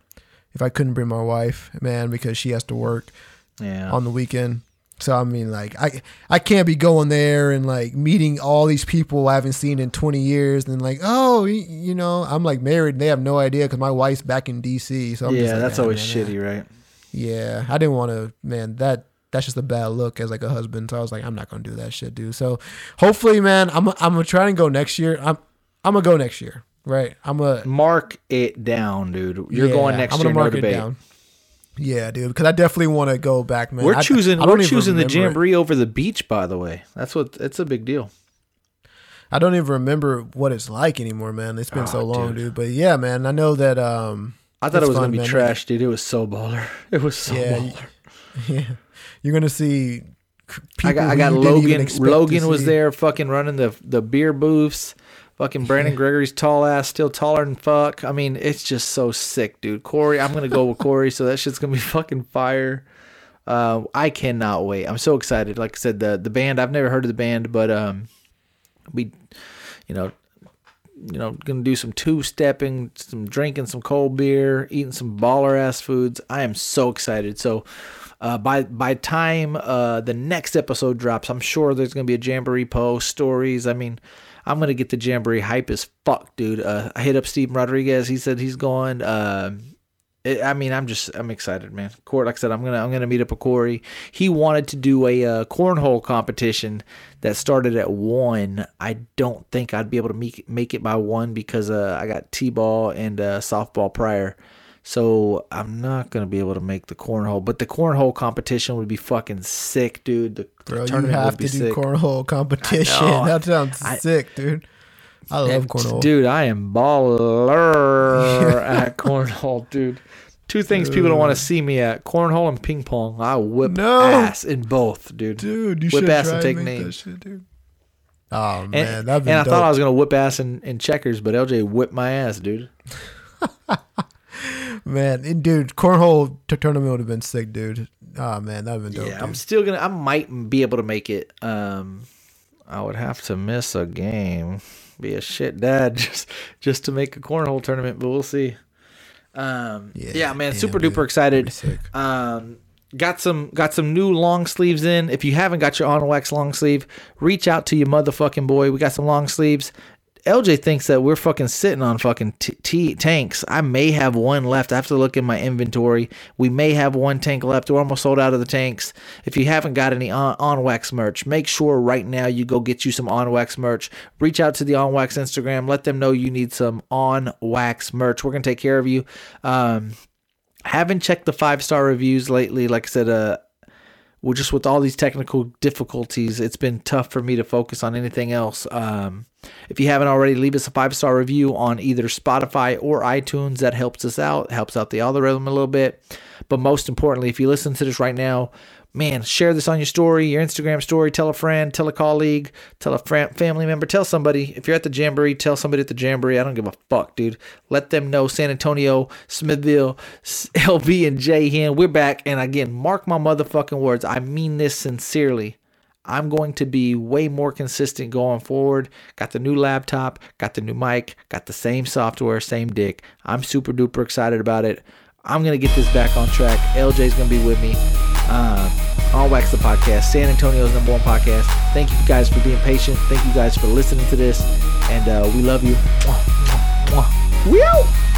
Speaker 10: if I couldn't bring my wife, man, because she has to work
Speaker 9: Yeah.
Speaker 10: on the weekend. So I mean, like I I can't be going there and like meeting all these people I haven't seen in 20 years, and like oh you know I'm like married and they have no idea because my wife's back in DC. So I'm just
Speaker 9: yeah,
Speaker 10: like,
Speaker 9: that's
Speaker 10: "Ah,
Speaker 9: always
Speaker 10: man,
Speaker 9: shitty, right?
Speaker 10: yeah, I didn't want to, man. That that's just a bad look as like a husband. So I was like, I'm not gonna do that shit, dude. So hopefully, man, I'm I'm gonna try and go next year. I'm I'm gonna go next year, right? I'm gonna
Speaker 9: Mark it down, dude. You're
Speaker 10: yeah,
Speaker 9: going next
Speaker 10: I'm
Speaker 9: year,
Speaker 10: gonna
Speaker 9: no
Speaker 10: mark it
Speaker 9: debate.
Speaker 10: down. Yeah, dude, because I definitely want to go back, man.
Speaker 9: We're choosing
Speaker 10: I don't
Speaker 9: we're choosing the
Speaker 10: remember it.
Speaker 9: over the beach, by the way. That's what it's a big deal.
Speaker 10: I don't even remember what it's like anymore, man. It's been so
Speaker 9: Oh,
Speaker 10: long,
Speaker 9: dude.
Speaker 10: dude. But yeah, man, I know that. um
Speaker 9: I thought it was
Speaker 10: fun,
Speaker 9: gonna be
Speaker 10: man.
Speaker 9: trash, dude. It was so baller. It was so
Speaker 10: Yeah,
Speaker 9: baller.
Speaker 10: Yeah, you're gonna see.
Speaker 9: I got I got Logan. Logan was there, fucking running the the beer booths. Fucking Brandon Gregory's tall ass, still taller than fuck. I mean, it's just so sick, dude. Corey, I'm gonna go with Corey, so that shit's gonna be fucking fire. Uh, I cannot wait. I'm so excited. Like I said, the the band. I've never heard of the band, but um, we, you know, you know, gonna do some two stepping, some drinking some cold beer, eating some baller ass foods. I am so excited. So uh, by by time uh, the next episode drops, I'm sure there's gonna be a jamboree post stories. I mean, I'm gonna get the jamboree hype as fuck, dude. Uh, I hit up Steve Rodriguez. He said he's going. Uh, it, I mean, I'm just I'm excited, man. Corey, like I said, I'm gonna I'm gonna meet up with Corey. He wanted to do a uh, cornhole competition that started at one. I don't think I'd be able to make make it by one because uh, I got t-ball and uh, softball prior. So I'm not gonna be able to make the cornhole, but the cornhole competition would be fucking sick, dude. The, the
Speaker 10: Bro, you have
Speaker 9: would
Speaker 10: to
Speaker 9: be
Speaker 10: do
Speaker 9: sick.
Speaker 10: cornhole competition. That sounds
Speaker 9: I-
Speaker 10: sick, dude. I love cornhole.
Speaker 9: Dude, I am baller at cornhole, dude. Two things people don't want to see me at: cornhole and ping pong. I whip
Speaker 10: No.
Speaker 9: ass in both, dude.
Speaker 10: dude, you
Speaker 9: whip
Speaker 10: should
Speaker 9: ass
Speaker 10: try
Speaker 9: and take
Speaker 10: make that
Speaker 9: names.
Speaker 10: shit, dude. Oh man, that'd be
Speaker 9: and I
Speaker 10: dope.
Speaker 9: thought I was gonna whip ass in, in checkers, but LJ whipped my ass, dude.
Speaker 10: man, and dude, cornhole tournament would have been sick, dude. Oh man, that'd have been dope.
Speaker 9: yeah, I'm still gonna. I might be able to make it. Um, I would have to miss a game, be a shit dad just just to make a cornhole tournament, but we'll see. Um, yeah,
Speaker 10: Yeah,
Speaker 9: man,
Speaker 10: damn,
Speaker 9: super
Speaker 10: dude.
Speaker 9: duper excited. Um, got some got some new long sleeves in. If you haven't got your on wax long sleeve, reach out to your motherfucking boy. We got some long sleeves. LJ thinks that we're fucking sitting on fucking t- t- tanks. I may have one left. I have to look in my inventory. We may have one tank left. We're almost sold out of the tanks. If you haven't got any on, on wax merch, make sure right now you go get you some on wax merch. Reach out to the on wax Instagram. Let them know you need some on wax merch. We're gonna take care of you. Um, haven't checked the five star reviews lately. Like I said, uh, well, just with all these technical difficulties, it's been tough for me to focus on anything else. Um, if you haven't already, leave us a five star review on either Spotify or iTunes. That helps us out, helps out the algorithm a little bit. But most importantly, if you listen to this right now, man, share this on your story, your Instagram story. Tell a friend, tell a colleague, tell a friend, family member, tell somebody. If you're at the Jamboree, tell somebody at the Jamboree. I don't give a fuck, dude. Let them know San Antonio, Smithville, LB, and J Hen. We're back. And again, mark my motherfucking words. I mean this sincerely. I'm going to be way more consistent going forward. Got the new laptop, got the new mic, got the same software, same dick. I'm super duper excited about it. I'm going to get this back on track. LJ's going to be with me. Um, on Wax the Podcast, San Antonio's number one podcast. Thank you guys for being patient. Thank you guys for listening to this. And uh, we love you. Mwah, mwah, mwah. We out.